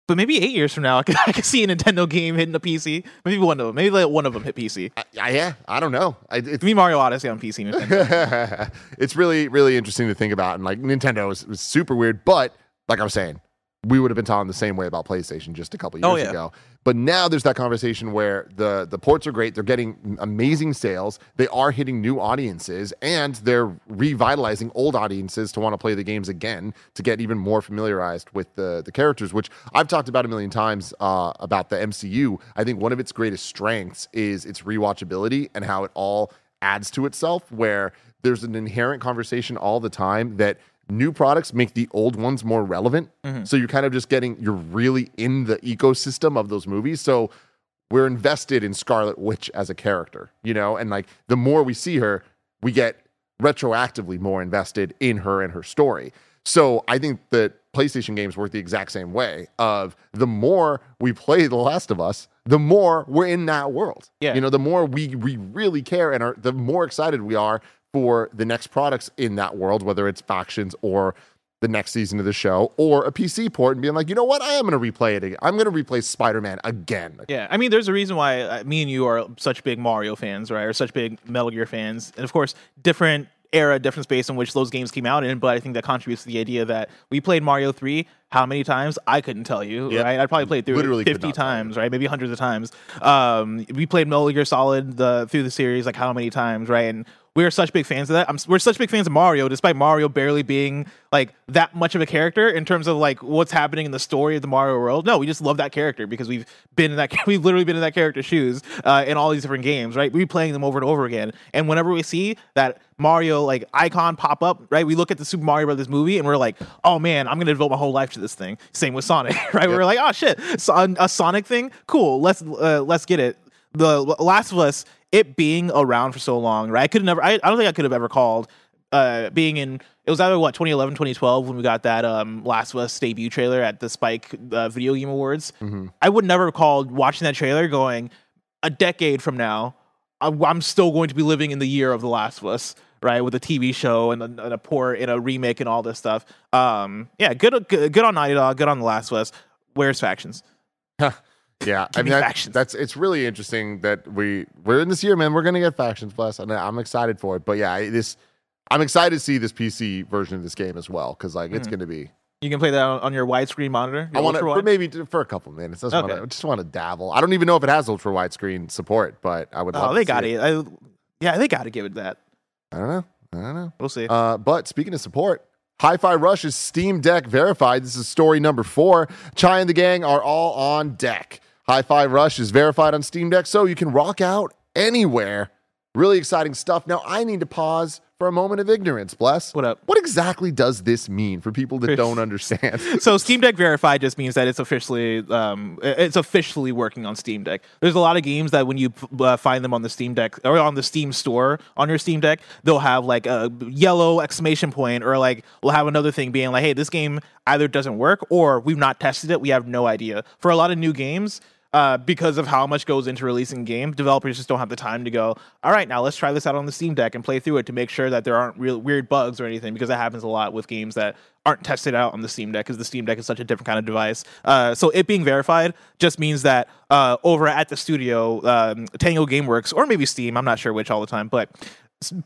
but maybe eight years from now, I could, I could see a Nintendo game hitting a PC. Maybe one of them. Maybe like one of them hit PC. I, I- yeah, I don't know. I, it's, Me Mario Odyssey on PC. Nintendo. it's really, really interesting to think about. And like Nintendo is, was super weird, but like I was saying, we would have been talking the same way about PlayStation just a couple oh, years Oh, yeah. ago. But now there's that conversation where the the ports are great. They're getting amazing sales. They are hitting new audiences, and they're revitalizing old audiences to want to play the games again to get even more familiarized with the the characters. Which I've talked about a million times uh, about the MCU. I think one of its greatest strengths is its rewatchability and how it all adds to itself. Where there's an inherent conversation all the time that new products make the old ones more relevant. Mm-hmm. So you're kind of just getting, you're really in the ecosystem of those movies. So we're invested in Scarlet Witch as a character, you know, and like the more we see her, we get retroactively more invested in her and her story. So I think that PlayStation games work the exact same way of the more we play The Last of Us, the more we're in that world. Yeah. You know, the more we we really care and are the more excited we are for the next products in that world, whether it's factions or the next season of the show or a PC port and being like, you know what, I am going to replay it again. I'm going to replay Spider Man again. Yeah, I mean, there's a reason why uh, me and you are such big Mario fans, right? Or such big Metal Gear fans, and of course, different era, different space in which those games came out in. But I think that contributes to the idea that we played Mario Three. How many times? I couldn't tell you, Yep. right? I probably played through Literally it 50 not tell you. times, right? Maybe hundreds of times. Um, we played Metal Gear Solid the through the series, like how many times, right? And we are such big fans of that. I'm, we're such big fans of Mario, despite Mario barely being like that much of a character in terms of like what's happening in the story of the Mario world. No, we just love that character because we've been in that. We've literally been in that character's shoes uh, in all these different games, right? We playing them over and over again. And whenever we see that Mario like icon pop up, right? We look at the Super Mario Brothers movie and we're like, oh man, I'm gonna devote my whole life to this thing. Same with Sonic, right? We're like, oh shit, so, a Sonic thing, cool. Let's uh, let's get it. The Last of Us, it being around for so long, right? I could never. I, I don't think I could have ever called uh, being in. It was either what 2011, 2012 when we got that um, Last of Us debut trailer at the Spike uh, Video Game Awards. I would never have called watching that trailer going a decade from now. I'm still going to be living in the year of The Last of Us, right? With a TV show and a, and a port and a remake and all this stuff. Um, yeah, good, good, good on Naughty Dog, good on The Last of Us. Where's factions? Yeah, I Give mean that- that's it's really interesting that we we're in this year, man. We're gonna get factions and I'm excited for it. But yeah, this I'm excited to see this PC version of this game as well because like it's gonna be. You can play that on, on your widescreen monitor. I want to maybe for a couple minutes. I just Okay. want to just want to dabble. I don't even know if it has ultra widescreen support, but I would. Oh, they got it. I, yeah, they got to give it that. I don't know. I don't know. We'll see. Uh, but speaking of support, Hi-Fi Rush is Steam Deck verified. This is story number four. Chai and the gang are all on deck. Hi-Fi Rush is verified on Steam Deck, so you can rock out anywhere. Really exciting stuff. Now I need to pause for a moment of ignorance. Bless. What up? What exactly does this mean for people that don't understand? so Steam Deck Verified just means that it's officially um, it's officially working on Steam Deck. There's a lot of games that when you uh, find them on the Steam Deck or on the Steam store on your Steam Deck, they'll have like a yellow exclamation point or like we'll have another thing being like, "Hey, this game either doesn't work or we've not tested it. We have no idea." For a lot of new games, uh, because of how much goes into releasing game, developers just don't have the time to go, all right, now let's try this out on the Steam Deck and play through it to make sure that there aren't real weird bugs or anything, because that happens a lot with games that aren't tested out on the Steam Deck, because the Steam Deck is such a different kind of device. Uh, so it being verified just means that uh, over at the studio, um, Tango GameWorks, or maybe Steam, I'm not sure which all the time, but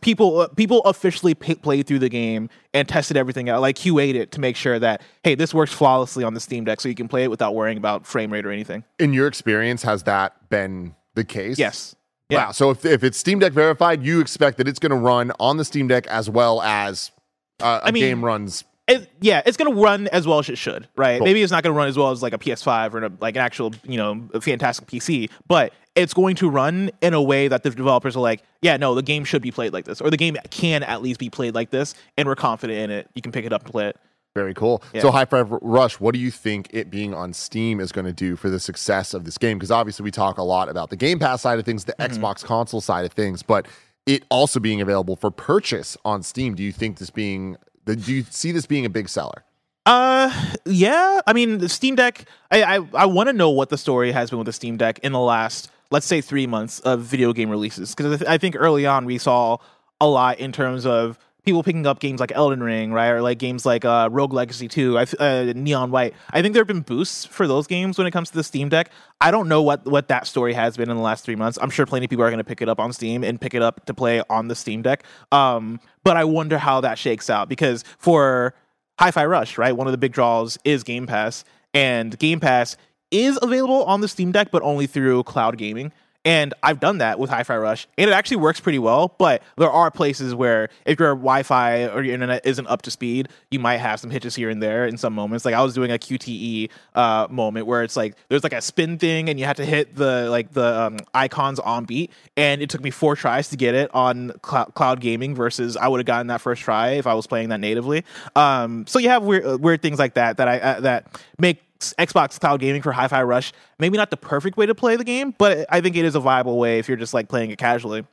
people uh, people officially pay, played through the game and tested everything out like QA'd it to make sure that hey this works flawlessly on the Steam Deck so you can play it without worrying about frame rate or anything. In your experience, has that been the case? Yes. Wow. So if, if it's Steam Deck verified, you expect that it's going to run on the Steam Deck as well as uh, a I mean, game runs. It, yeah, it's gonna run as well as it should, right? Cool. Maybe it's not gonna run as well as like a PS5 or a, like an actual, you know, fantastic PC, but it's going to run in a way that the developers are like, yeah, no, the game should be played like this, or the game can at least be played like this, and we're confident in it. You can pick it up and play it. Very cool. Yeah. So, Hi-Fi Rush, what do you think it being on Steam is going to do for the success of this game? Because obviously, we talk a lot about the Game Pass side of things, the Mm-hmm. Xbox console side of things, but it also being available for purchase on Steam. Do you think this being, do you see this being a big seller? Uh, yeah. I mean, the Steam Deck. I I, I want to know what the story has been with the Steam Deck in the last, let's say, three months of video game releases. Because I, th- I think early on we saw a lot in terms of people picking up games like Elden Ring, right, or like games like uh, Rogue Legacy Two, uh, Neon White. I think there have been boosts for those games when it comes to the Steam Deck. I don't know what what that story has been in the last three months. I'm sure plenty of people are going to pick it up on Steam and pick it up to play on the Steam Deck. Um, but I wonder how that shakes out because for Hi-Fi Rush, right? One of the big draws is Game Pass, and Game Pass is available on the Steam Deck, but only through cloud gaming. And I've done that with Hi-Fi Rush, and it actually works pretty well. But there are places where if your Wi-Fi or your internet isn't up to speed, you might have some hitches here and there in some moments. Like I was doing a QTE uh, moment where it's like there's like a spin thing, and you have to hit the like the um, icons on beat, and it took me four tries to get it on clou- cloud gaming versus I would have gotten that first try if I was playing that natively. Um, so you have weird, uh, weird things like that that I uh, that make Xbox Cloud Gaming for Hi-Fi Rush maybe not the perfect way to play the game, but I think it is a viable way if you're just like playing it casually.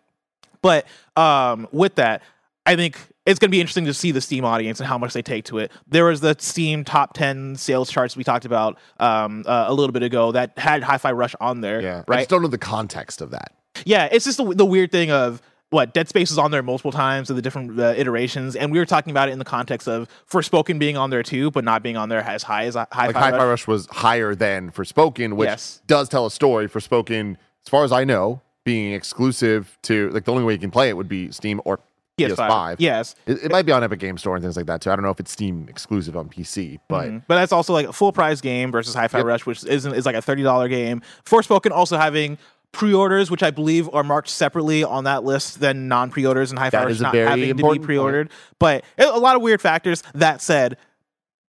But um, with that, I think it's going to be interesting to see the Steam audience and how much they take to it. There was the Steam top 10 sales charts we talked about um, uh, a little bit ago that had Hi-Fi Rush on there, Yeah. I right? just don't know the context of that. Yeah, it's just the, the weird thing of what Dead Space is on there multiple times of the different uh, iterations, and we were talking about it in the context of Forspoken being on there too, but not being on there as high as Hi-Fi Like Hi Fi Rush. Rush was higher than Forspoken, which Yes. does tell a story. Forspoken, as far as I know, being exclusive to like the only way you can play it would be Steam or PS5. PS5. Yes. It, it might be on Epic Game Store and things like that too. I don't know if it's Steam exclusive on PC, but Mhm. But that's also like a full price game versus Hi-Fi Yep. Rush, which isn't is like a thirty dollar game. Forspoken also having pre-orders, which I believe are marked separately on that list than non-pre-orders and Hi-Fi That Rush not very having to be pre-ordered. But a a lot of weird factors. That said,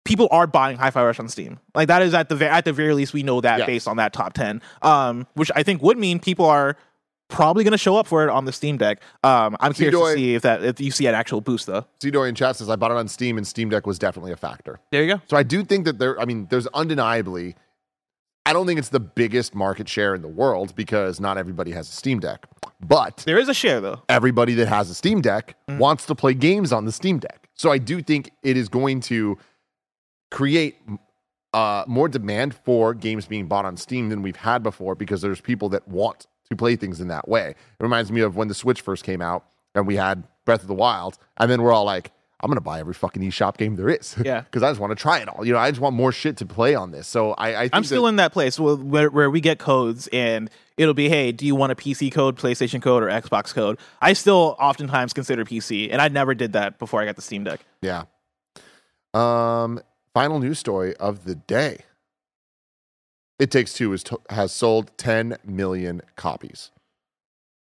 people are buying Hi-Fi Rush on Steam. Like that is at the ve- at the very least we know that Yes. based on that top ten, um, which I think would mean people are. Probably going to show up for it on the Steam Deck. Um, I'm See, curious do to see if that if you see an actual boost though. Zidori in chat says I bought it on Steam and Steam Deck was definitely a factor. There you go. So I do think that there, I mean, there's undeniably, I don't think it's the biggest market share in the world because not everybody has a Steam Deck. But There is a share though. everybody that has a Steam Deck Mm. wants to play games on the Steam Deck. So I do think it is going to create uh, more demand for games being bought on Steam than we've had before because there's people that want to play things in that way. It reminds me of when the Switch first came out and we had Breath of the Wild, and then we're all like, I'm gonna buy every fucking eShop game there is. Yeah. Because I just want to try it all. You know, I just want more shit to play on this. So I, I think I'm still that- in that place where, where we get codes and it'll be, hey, do you want a PC code, PlayStation code, or Xbox code? I still oftentimes consider PC, and I never did that before I got the Steam Deck. Yeah. Um, final news story of the day. It Takes Two is to- has sold 10 million copies.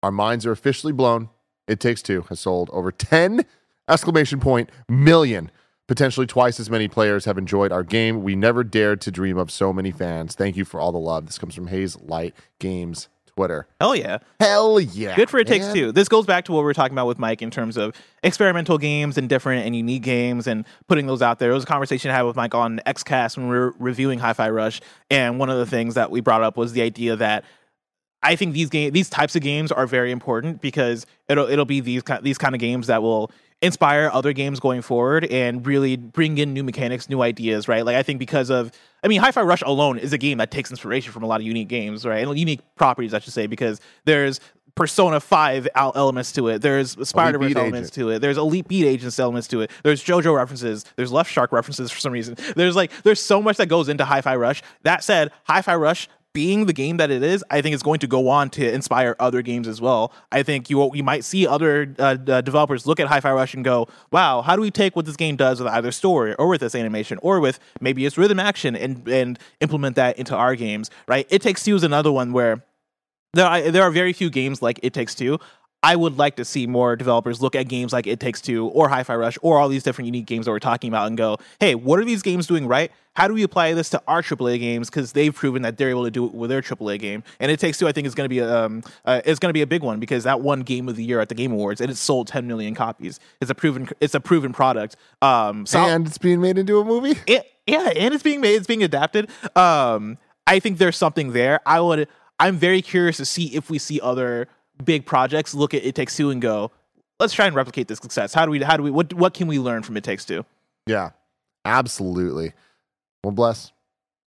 Our minds are officially blown. It Takes Two has sold over 10 exclamation point million. Potentially twice as many players have enjoyed our game. We never dared to dream of so many fans. Thank you for all the love. This comes from Hazelight Games Twitter. Hell yeah. Hell yeah. Good for It Takes. Two. This goes back to what we were talking about with Mike in terms of experimental games and different and unique games and putting those out there. It was a conversation I had with Mike on XCast when we were reviewing Hi-Fi Rush, and one of the things that we brought up was the idea that I think these game these types of games are very important because it'll it'll be these ki- these kind of games that will inspire other games going forward and really bring in new mechanics, new ideas, right? Like I think because of I mean, Hi-Fi Rush alone is a game that takes inspiration from a lot of unique games, right? And unique properties, I should say, because there's Persona 5 el- elements to it. There's Spider-Verse elements Agent. to it. There's Elite Beat Agents elements to it. There's JoJo references. There's Left Shark references for some reason. There's like there's so much that goes into Hi-Fi Rush. That said, Hi-Fi Rush being the game that it is, I think it's going to go on to inspire other games as well. I think you you might see other uh, uh, developers look at Hi-Fi Rush and go, "Wow, how do we take what this game does with either story or with this animation or with maybe its rhythm action and and implement that into our games?" Right? It Takes Two is another one where there are, there are very few games like It Takes Two. I would like to see more developers look at games like It Takes Two or Hi-Fi Rush or all these different unique games that we're talking about and go, hey, what are these games doing right? How do we apply this to our AAA games? Because they've proven that they're able to do it with their AAA game. And It Takes Two, I think, is going to be um, uh, going to be a big one because that won Game of the Year at the Game Awards and it sold 10 million copies. It's a proven it's a proven product. Um, so And it's being made into a movie. it, yeah, and it's being made, it's being adapted. Um, I think there's something there. I would, I'm very curious to see if we see other big projects look at It Takes Two and go, let's try and replicate this success. How do we, how do we, what, what can we learn from It Takes Two? Yeah, absolutely. Well, bless.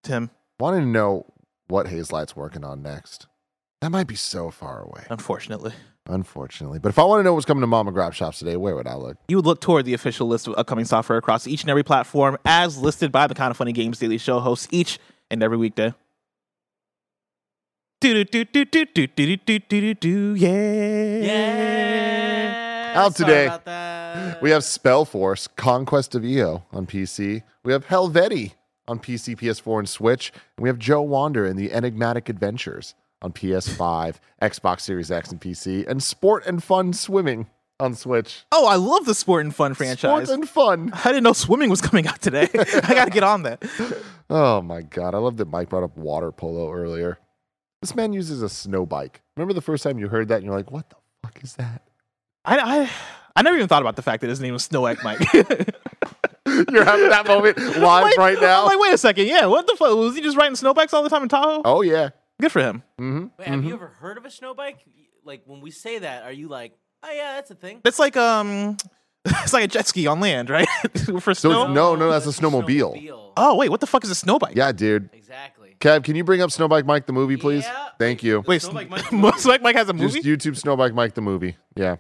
Tim, Wanted to know what Hazelight's working on next. That might be so far away, unfortunately, unfortunately. But if I want to know what's coming to Mama Grab Shops today, where would I look? you would look toward the official list of upcoming software across each and every platform as listed by the Kind of Funny Games Daily Show hosts each and every weekday. Do do do do do do do do do do yeah Yeah. Out today. We have Spellforce, Conquest of EO on PC. We have Helvetii on PC, PS4, and Switch. And we have Joe Wander in the Enigmatic Adventures on PS5, Xbox Series X, and PC. And Sport and Fun Swimming on Switch. Oh, I love the Sport and Fun franchise. Sport and Fun. I didn't know swimming was coming out today. I got to get on that. Oh my god, I love that Mike brought up water polo earlier. This man uses a snow bike. Remember the first time you heard that and you're like, what the fuck is that? I, I, I never even thought about the fact that his name was Snowbike Mike. You're having that moment live Like, right now. I'm like, wait a second. Yeah, what the fuck? Was he just riding snowbikes all the time in Tahoe? oh yeah. Good for him. Mm-hmm. Wait, have you ever heard of a snow bike? Like when we say that, are you like, oh yeah, that's a thing? It's like um, it's like a jet ski on land, right? for snow. it's- no, no, that's a snowmobile. snowmobile. Oh wait, what the fuck is a snow bike? Yeah, dude. Exactly. Kev, can you bring up Snowbike Mike the movie, please? Yeah. Thank you. Wait, Snow Bike Mike- Snow Bike Mike has a movie. Just YouTube Snowbike Mike the movie. Yeah.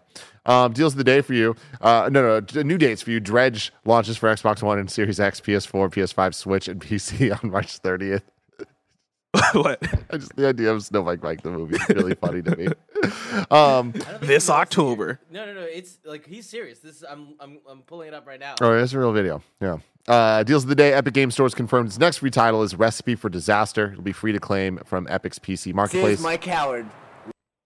Um, deals of the day for you. Uh, no, no, new dates for you. Dredge launches for Xbox One and Series X, PS4, PS5, Switch, and PC on March 30th. what? I just the idea of Snowbike Mike the movie is really funny to me. Um, I don't think This he wants to October. hear- No, no, no. It's like he's serious. This is, I'm, I'm, I'm pulling it up right now. oh, it's a real video. Yeah. Uh, deals of the day. Epic Game Stores confirmed its next free title is Recipe for Disaster. It'll be free to claim from Epic's PC marketplace. Mike Howard!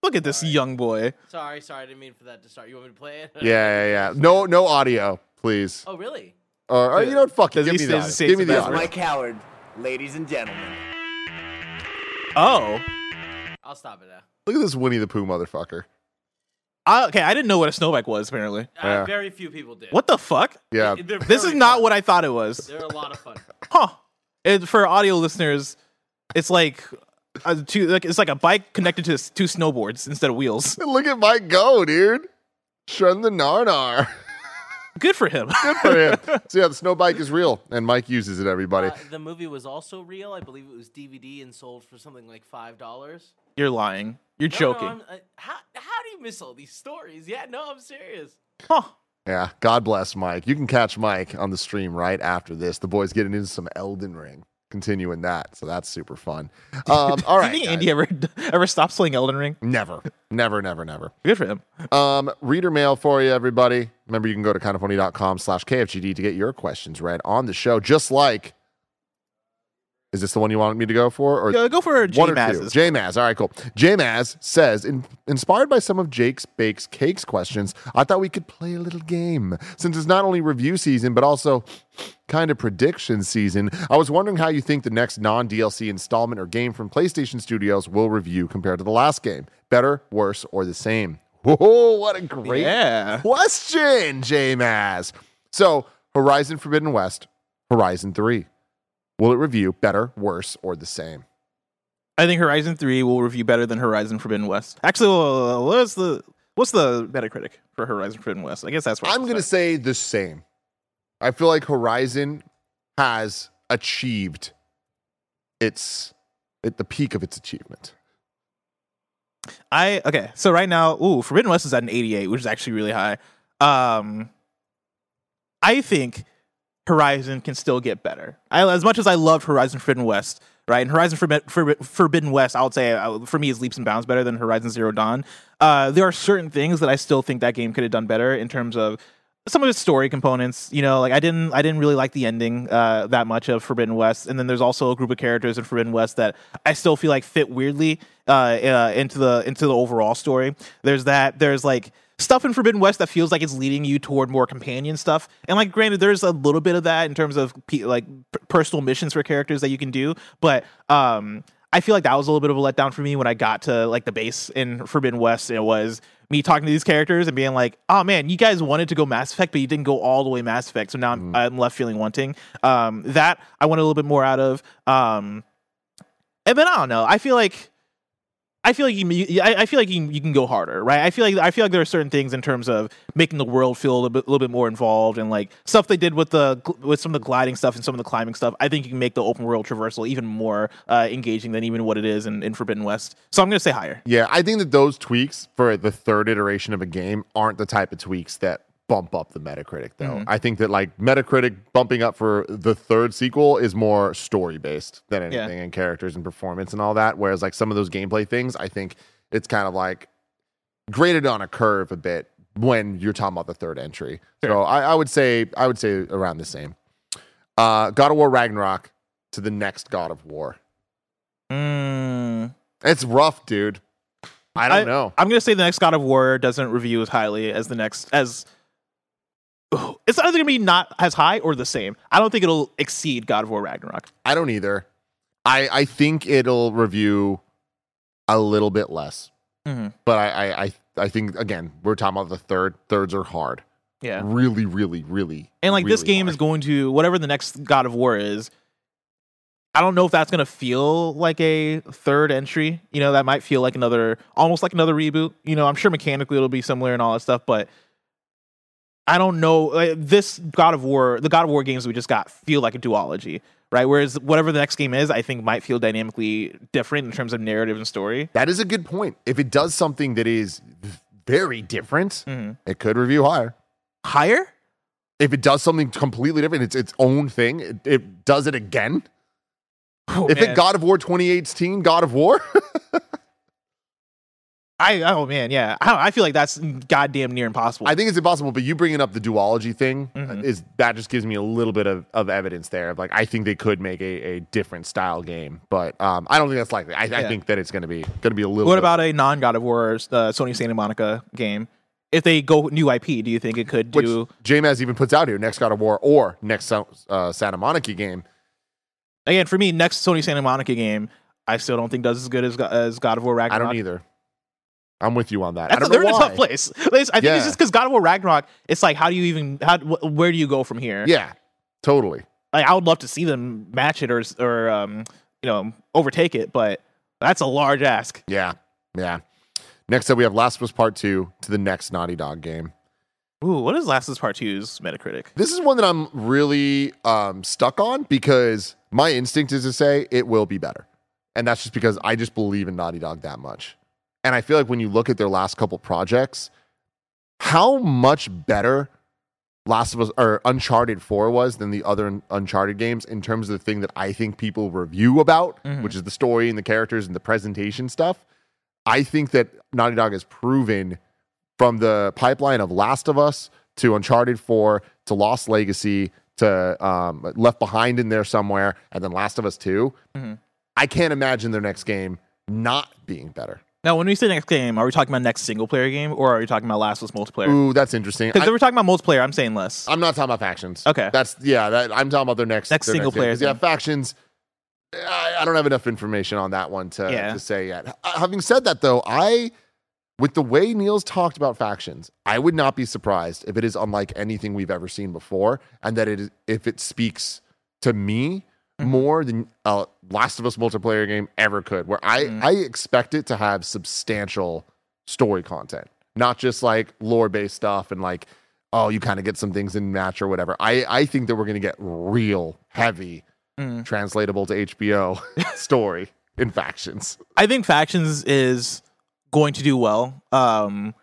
Look at this young boy. Sorry, sorry. I didn't mean for that to start. You want me to play it? yeah, yeah, yeah. No, no audio, please. Oh, really? Or, or you know what? Fuck it. Does Give he me the audio. Give me the it's audio. Mike Howard, ladies and gentlemen. Oh. I'll stop it now. Look at this Winnie the Pooh motherfucker. I, okay, I didn't know what a snowbike was. Apparently, Uh, Yeah. Very few people did. what the fuck? Yeah. They're This is very not fun. what I thought it was. They're a lot of fun. Huh? And for audio listeners, it's like a two, like it's like a bike connected to s- two snowboards instead of wheels. Look at Mike go, dude. Shun the narnar. Good for him. Good for him. so yeah, the snow bike is real, and Mike uses it. Everybody. Uh, the movie was also real. I believe it was DVD and sold for something like five dollars. You're lying. You're No, no, joking. I'm- how how do you miss all these stories? Yeah, no, I'm serious. huh. Yeah, God bless Mike. You can catch Mike on the stream right after this. The boys getting into some Elden Ring, continuing that. So that's super fun. Um, all Do you think. Andy ever ever stops playing Elden Ring? Never, never, never, never. Good for him. Um, reader mail for you, everybody. Remember, you can go to kindoffunny.com slash KFGD to get your questions read on the show, just like. Is this the one you wanted me to go for? Or Yeah, go for J two? J Maz. All right, cool. J Maz says, in, inspired by some of Jake's Bakes Cakes questions, I thought we could play a little game. Since it's not only review season, but also kind of prediction season, I was wondering how you think the next non DLC installment or game from PlayStation Studios will review compared to the last game. Better, worse, or the same? Whoa, what a great Yeah. question, J Maz. So, Horizon Forbidden West, Horizon 3. Will it review better, worse, or the same? I think Horizon Three will review better than Horizon Forbidden West. Actually, what's the what's the Metacritic for Horizon Forbidden West? I guess that's what I'm going to say the same. I feel like Horizon has achieved its at the peak of its achievement. I okay. So right now, ooh, Forbidden West is at an 88, which is actually really high. Um, I think Horizon can still get better. I, as much as I loved Horizon Forbidden West, right? And Horizon Forbi- Forbi- Forbidden West, I would say uh, for me is leaps and bounds better than Horizon Zero Dawn. Uh, there are certain things that I still think that game could have done better in terms of some of its story components. You know, like I didn't I didn't really like the ending uh, that much of Forbidden West, and then there's also a group of characters in Forbidden West that I still feel like fit weirdly uh, uh, into the into the overall story. There's that. There's like stuff in Forbidden West that feels like it's leading you toward more companion stuff. And like, granted, there's a little bit of that in terms of pe- like p- personal missions for characters that you can do, but um. I feel like that was a little bit of a letdown for me when I got to like the base in Forbidden West. It was me talking to these characters and being like, "Oh man, you guys wanted to go Mass Effect, but you didn't go all the way Mass Effect." So now I'm, I'm left feeling wanting. Um, that I want a little bit more out of. Um, and then I don't know. I feel like I feel like you, I, I feel like you, can- you can go harder, right? I feel like I feel like there are certain things in terms of making the world feel a little bit, little bit more involved and like stuff they did with the with some of the gliding stuff and some of the climbing stuff. I think you can make the open world traversal even more uh, engaging than even what it is in, in Forbidden West. So I'm gonna say higher. Yeah, I think that those tweaks for the third iteration of a game aren't the type of tweaks that bump up the Metacritic, though. Mhm. I think that like Metacritic bumping up for the third sequel is more story based than Yeah. anything and characters and performance and all that. Whereas like some of those gameplay things, I think it's kind of like graded on a curve a bit when you're talking about the third entry. So I, I would say I would say around the same. Uh, God of War Ragnarok to the next God of War. Mm. It's rough, dude. I don't know. I'm gonna say the next God of War doesn't review as highly as the next as. It's either gonna be not as high or the same. I don't think it'll exceed God of War Ragnarok. I don't either. I I think it'll review a little bit less, Mhm. but I I I, I think again we're talking about the third. Thirds are hard. Yeah. Really, really, really. And like this game hard. is going to whatever the next God of War is. I don't know if that's gonna feel like a third entry. You know, that might feel like another, almost like another reboot. You know, I'm sure mechanically it'll be similar and all that stuff, but I don't know. Like, this God of War, the God of War games we just got feel like a duology, right? Whereas whatever the next game is, I think might feel dynamically different in terms of narrative and story. That is a good point. If it does something that is very different, Mhm. it could review higher. Higher? If it does something completely different, it's its own thing. It, it does it again. Oh, if man. it God of War 2018, God of War, I oh man, yeah. I, don't- I feel like that's goddamn near impossible. I think it's impossible. But you bringing up the duology thing Mhm. is that just gives me a little bit of, of evidence there. Of like, I think they could make a, a different style game, but um, I don't think that's likely. I, I think that it's going to be going to be a little. What bit- about a non God of War uh, Sony Santa Monica game? If they go new IP, do you think it could do? JMaz even puts out here next God of War or next uh, Santa Monica game? Again, for me, next Sony Santa Monica game, I still don't think does as good as, as God of War I don't either. I'm with you on that. That's I don't they're know in a tough place. I think Yeah. it's just because God of War Ragnarok. It's like, how do you even? How wh- where do you go from here? Yeah, totally. like I would love to see them match it or or um, you know overtake it, but that's a large ask. Yeah, yeah. Next up, we have Last of Us Part Two to the next Naughty Dog game. Ooh, what is Last of Us Part 2's Metacritic? This is one that I'm really um, stuck on because my instinct is to say it will be better. and that's just because I just believe in Naughty Dog that much. And I feel like when you look at their last couple projects, how much better Last of Us or Uncharted 4 was than the other Uncharted games in terms of the thing that I think people review about, Mhm. which is the story and the characters and the presentation stuff. I think that Naughty Dog has proven from the pipeline of Last of Us to Uncharted 4 to Lost Legacy to um, Left Behind in there somewhere, and then Last of Us 2. Mhm. I can't imagine their next game not being better. Now, when we say next game, are we talking about next single player game or are we talking about Last Us multiplayer? Ooh, that's interesting. Because I- if we're talking about multiplayer, I'm saying less. I'm not talking about factions. Okay. That's yeah. That I'm talking about their next Next their single game. player 'Cause, Yeah, thing. factions. I, I don't have enough information on that one to Yeah. to say yet. Uh, Having said that, though, I with the way Neil's talked about factions, I would not be surprised if it is unlike anything we've ever seen before, and that it is if it speaks to me Mm-hmm. more than a Last of Us multiplayer game ever could. Where I Mm-hmm. I expect it to have substantial story content, not just like lore based stuff and like oh you kind of get some things in match or whatever. I I think that we're gonna get real heavy Mm. translatable to HBO story in factions. I think Factions is going to do well. Um,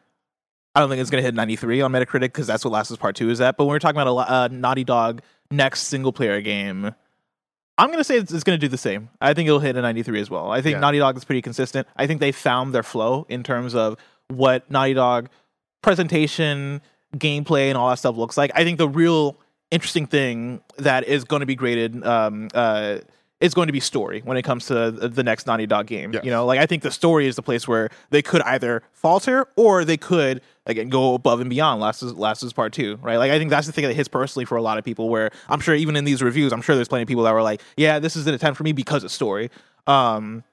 I don't think it's going to hit 93 on Metacritic because that's what Last of Us Part 2 is at. But when we're talking about a uh, Naughty Dog next single player game, I'm going to say it's, it's going to do the same. I think it'll hit a 93 as well. I think Yeah. Naughty Dog is pretty consistent. I think they found their flow in terms of what Naughty Dog presentation, gameplay, and all that stuff looks like. I think the real interesting thing that is going to be graded um, uh, is going to be story when it comes to the next Naughty Dog game. Yes. You know, like I think the story is the place where they could either falter or they could again go above and beyond. Last is Last is Part Two, right? Like I think that's the thing that hits personally for a lot of people. Where I'm sure even in these reviews, I'm sure there's plenty of people that were like, "Yeah, this is an attempt for me because it's story." Um,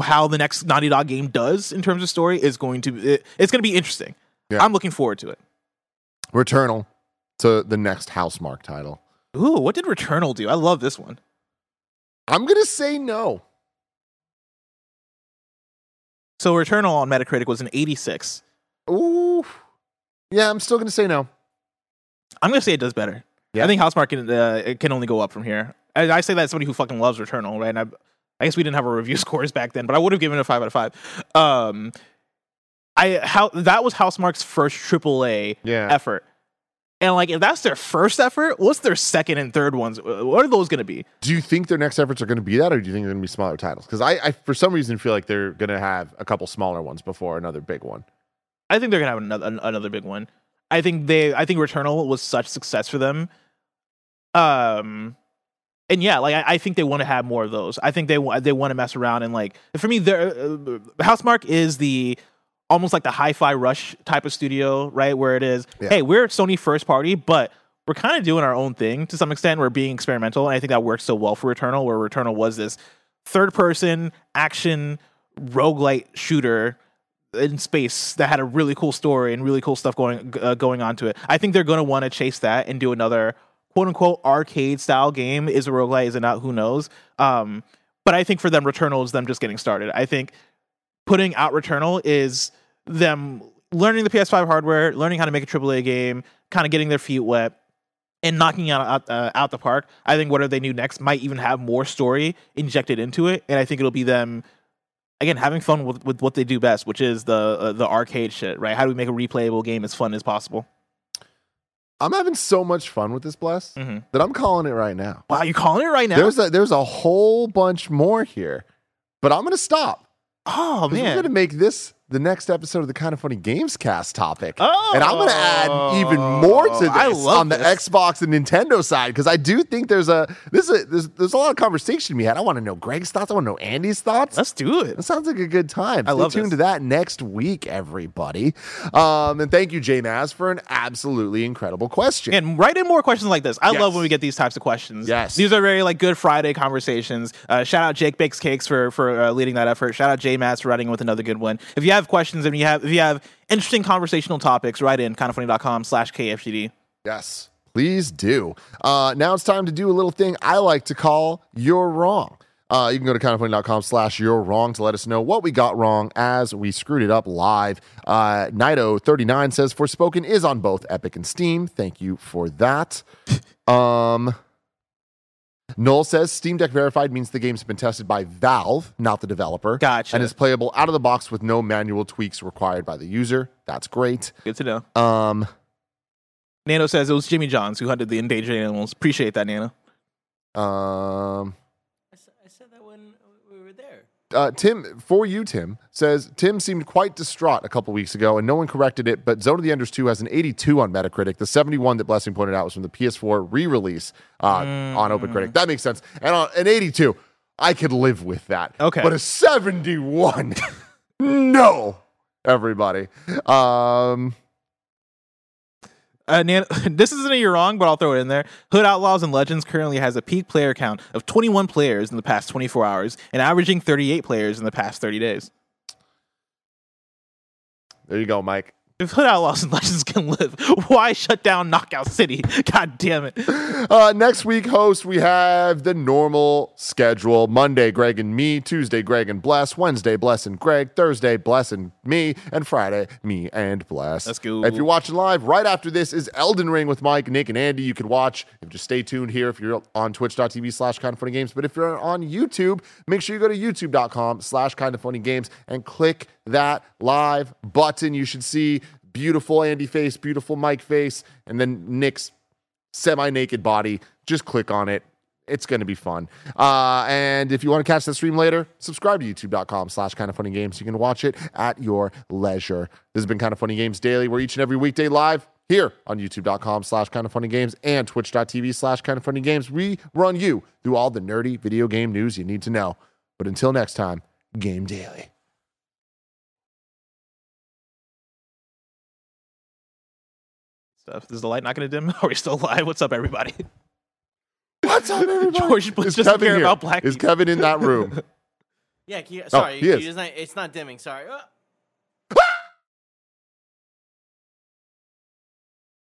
how the next Naughty Dog game does in terms of story is going to it, it's going to be interesting. Yeah. I'm looking forward to it. Returnal to the next Housemarque title. Ooh, what did Returnal do? I love this one. I'm gonna say no. So Returnal on Metacritic was an 86. Ooh, yeah, I'm still gonna say no. I'm gonna say it does better. Yeah. I think Housemarque can uh, it can only go up from here. I, I say that as somebody who fucking loves Returnal, right? And I, I guess we didn't have our review scores back then, but I would have given it a five out of five. Um, I how that was Housemarque's first AAA Yeah. effort, and like if that's their first effort, what's their second and third ones? What are those gonna be? Do you think their next efforts are going to be that, or do you think they're going to be smaller titles? Because I, I, for some reason, feel like they're going to have a couple smaller ones before another big one. I think they're gonna have another another big one. I think they I think Returnal was such success for them. Um and yeah, like I, I think they want to have more of those. I think they they want to mess around and like for me, their uh, Housemarque is the almost like the hi-fi rush type of studio, right? Where it is, Yeah. hey, we're Sony first party, but we're kind of doing our own thing to some extent. We're being experimental, and I think that works so well for Returnal, where Returnal was this third-person action roguelite shooter in space that had a really cool story and really cool stuff going uh, going on to it. I think they're going to want to chase that and do another quote unquote arcade style game. Is a roguelite? Is it not? Who knows? Um, but I think for them, Returnal is them just getting started. I think putting out Returnal is them learning the PS5 hardware, learning how to make a AAA game, kind of getting their feet wet. And knocking out out, uh, out the park. I think whatever they do next might even have more story injected into it, and I think it'll be them again having fun with, with what they do best, which is the uh, the arcade shit, right? How do we make a replayable game as fun as possible? I'm having so much fun with this bless Mhm. that I'm calling it right now. Wow, you calling it right now? There's a there's a whole bunch more here, but I'm gonna stop. oh 'Cause We're man, gonna make this the next episode of the kind of funny games cast topic. Oh. and I'm gonna add even more to this I love on the this. Xbox and Nintendo side because I do think there's a this is a, there's there's a lot of conversation to be had. I want to know Greg's thoughts. I want to know Andy's thoughts. let's do it. That sounds like a good time. I Stay love tuned this. to that next week, everybody. Um, and thank you, J Maz, for an absolutely incredible question. And write in more questions like this. I Yes. love when we get these types of questions. Yes. these are very like good Friday conversations. Uh, shout out Jake Bakes Cakes for for uh, leading that effort. Shout out J Mass for writing with another good one. If you have questions and you have if you have interesting conversational topics, write in kindafunny.com slash kfgd. Yes, please do. Uh, now it's time to do a little thing I like to call You're Wrong. Uh, you can go to kindafunny.com slash you're wrong to let us know what we got wrong as we screwed it up live. Uh, Nido39 says Forspoken is on both Epic and Steam. Thank you for that. Um, Noel says Steam Deck verified means the game's been tested by Valve, not the developer. Gotcha. And is playable out of the box with no manual tweaks required by the user. That's great. Good to know. Um, Nano says it was Jimmy Johns who hunted the endangered animals. Appreciate that, Nano. um, I said, I said that when we were there. Uh, Tim, for you, Tim, says Tim seemed quite distraught a couple weeks ago and no one corrected it, but Zone of the Enders 2 has an 82 on Metacritic. The 71 that Blessing pointed out was from the PS4 re release uh, on OpenCritic. That makes sense. And on an 82, I could live with that. Okay. But a 71, no, everybody. Um, Uh, Nan- this isn't a you're wrong, but I'll throw it in there. Hood Outlaws and Legends currently has a peak player count of 21 players in the past 24 hours and averaging 38 players in the past 30 days. there you go, Mike. If Hood Outlaws and Legends can live, why shut down Knockout City? God damn it. Uh, next week, host, we have the normal schedule. Monday, Greg and me. Tuesday, Greg and Bless. Wednesday, Bless and Greg. Thursday, Bless and me. And Friday, me and Bless. Let's go. If you're watching live, right after this is Elden Ring with Mike, Nick, and Andy. You can watch. Just stay tuned here if you're on twitch.tv slash kind of funny games. But if you're on YouTube, make sure you go to youtube.com slash kind of funny games and click that live button. You should see beautiful Andy face, beautiful Mike face, and then Nick's semi naked body. Just click on it. It's going to be fun. Uh, and if you want to catch the stream later, subscribe to youtube.com slash kind of funny games. You can watch it at your leisure. This has been kind of funny games daily. We're each and every weekday live here on youtube.com slash kind of funny games and twitch.tv slash kind of funny games. We run you through all the nerdy video game news you need to know. But until next time, game daily. Stuff. Is the light not going to dim? Are we still live? What's up, everybody? What's up, everybody? George Bush Is doesn't Kevin care here? about black Is people. Kevin in that room? Yeah, can you, sorry, he you- is. it's not. It's not dimming. Sorry. Uh,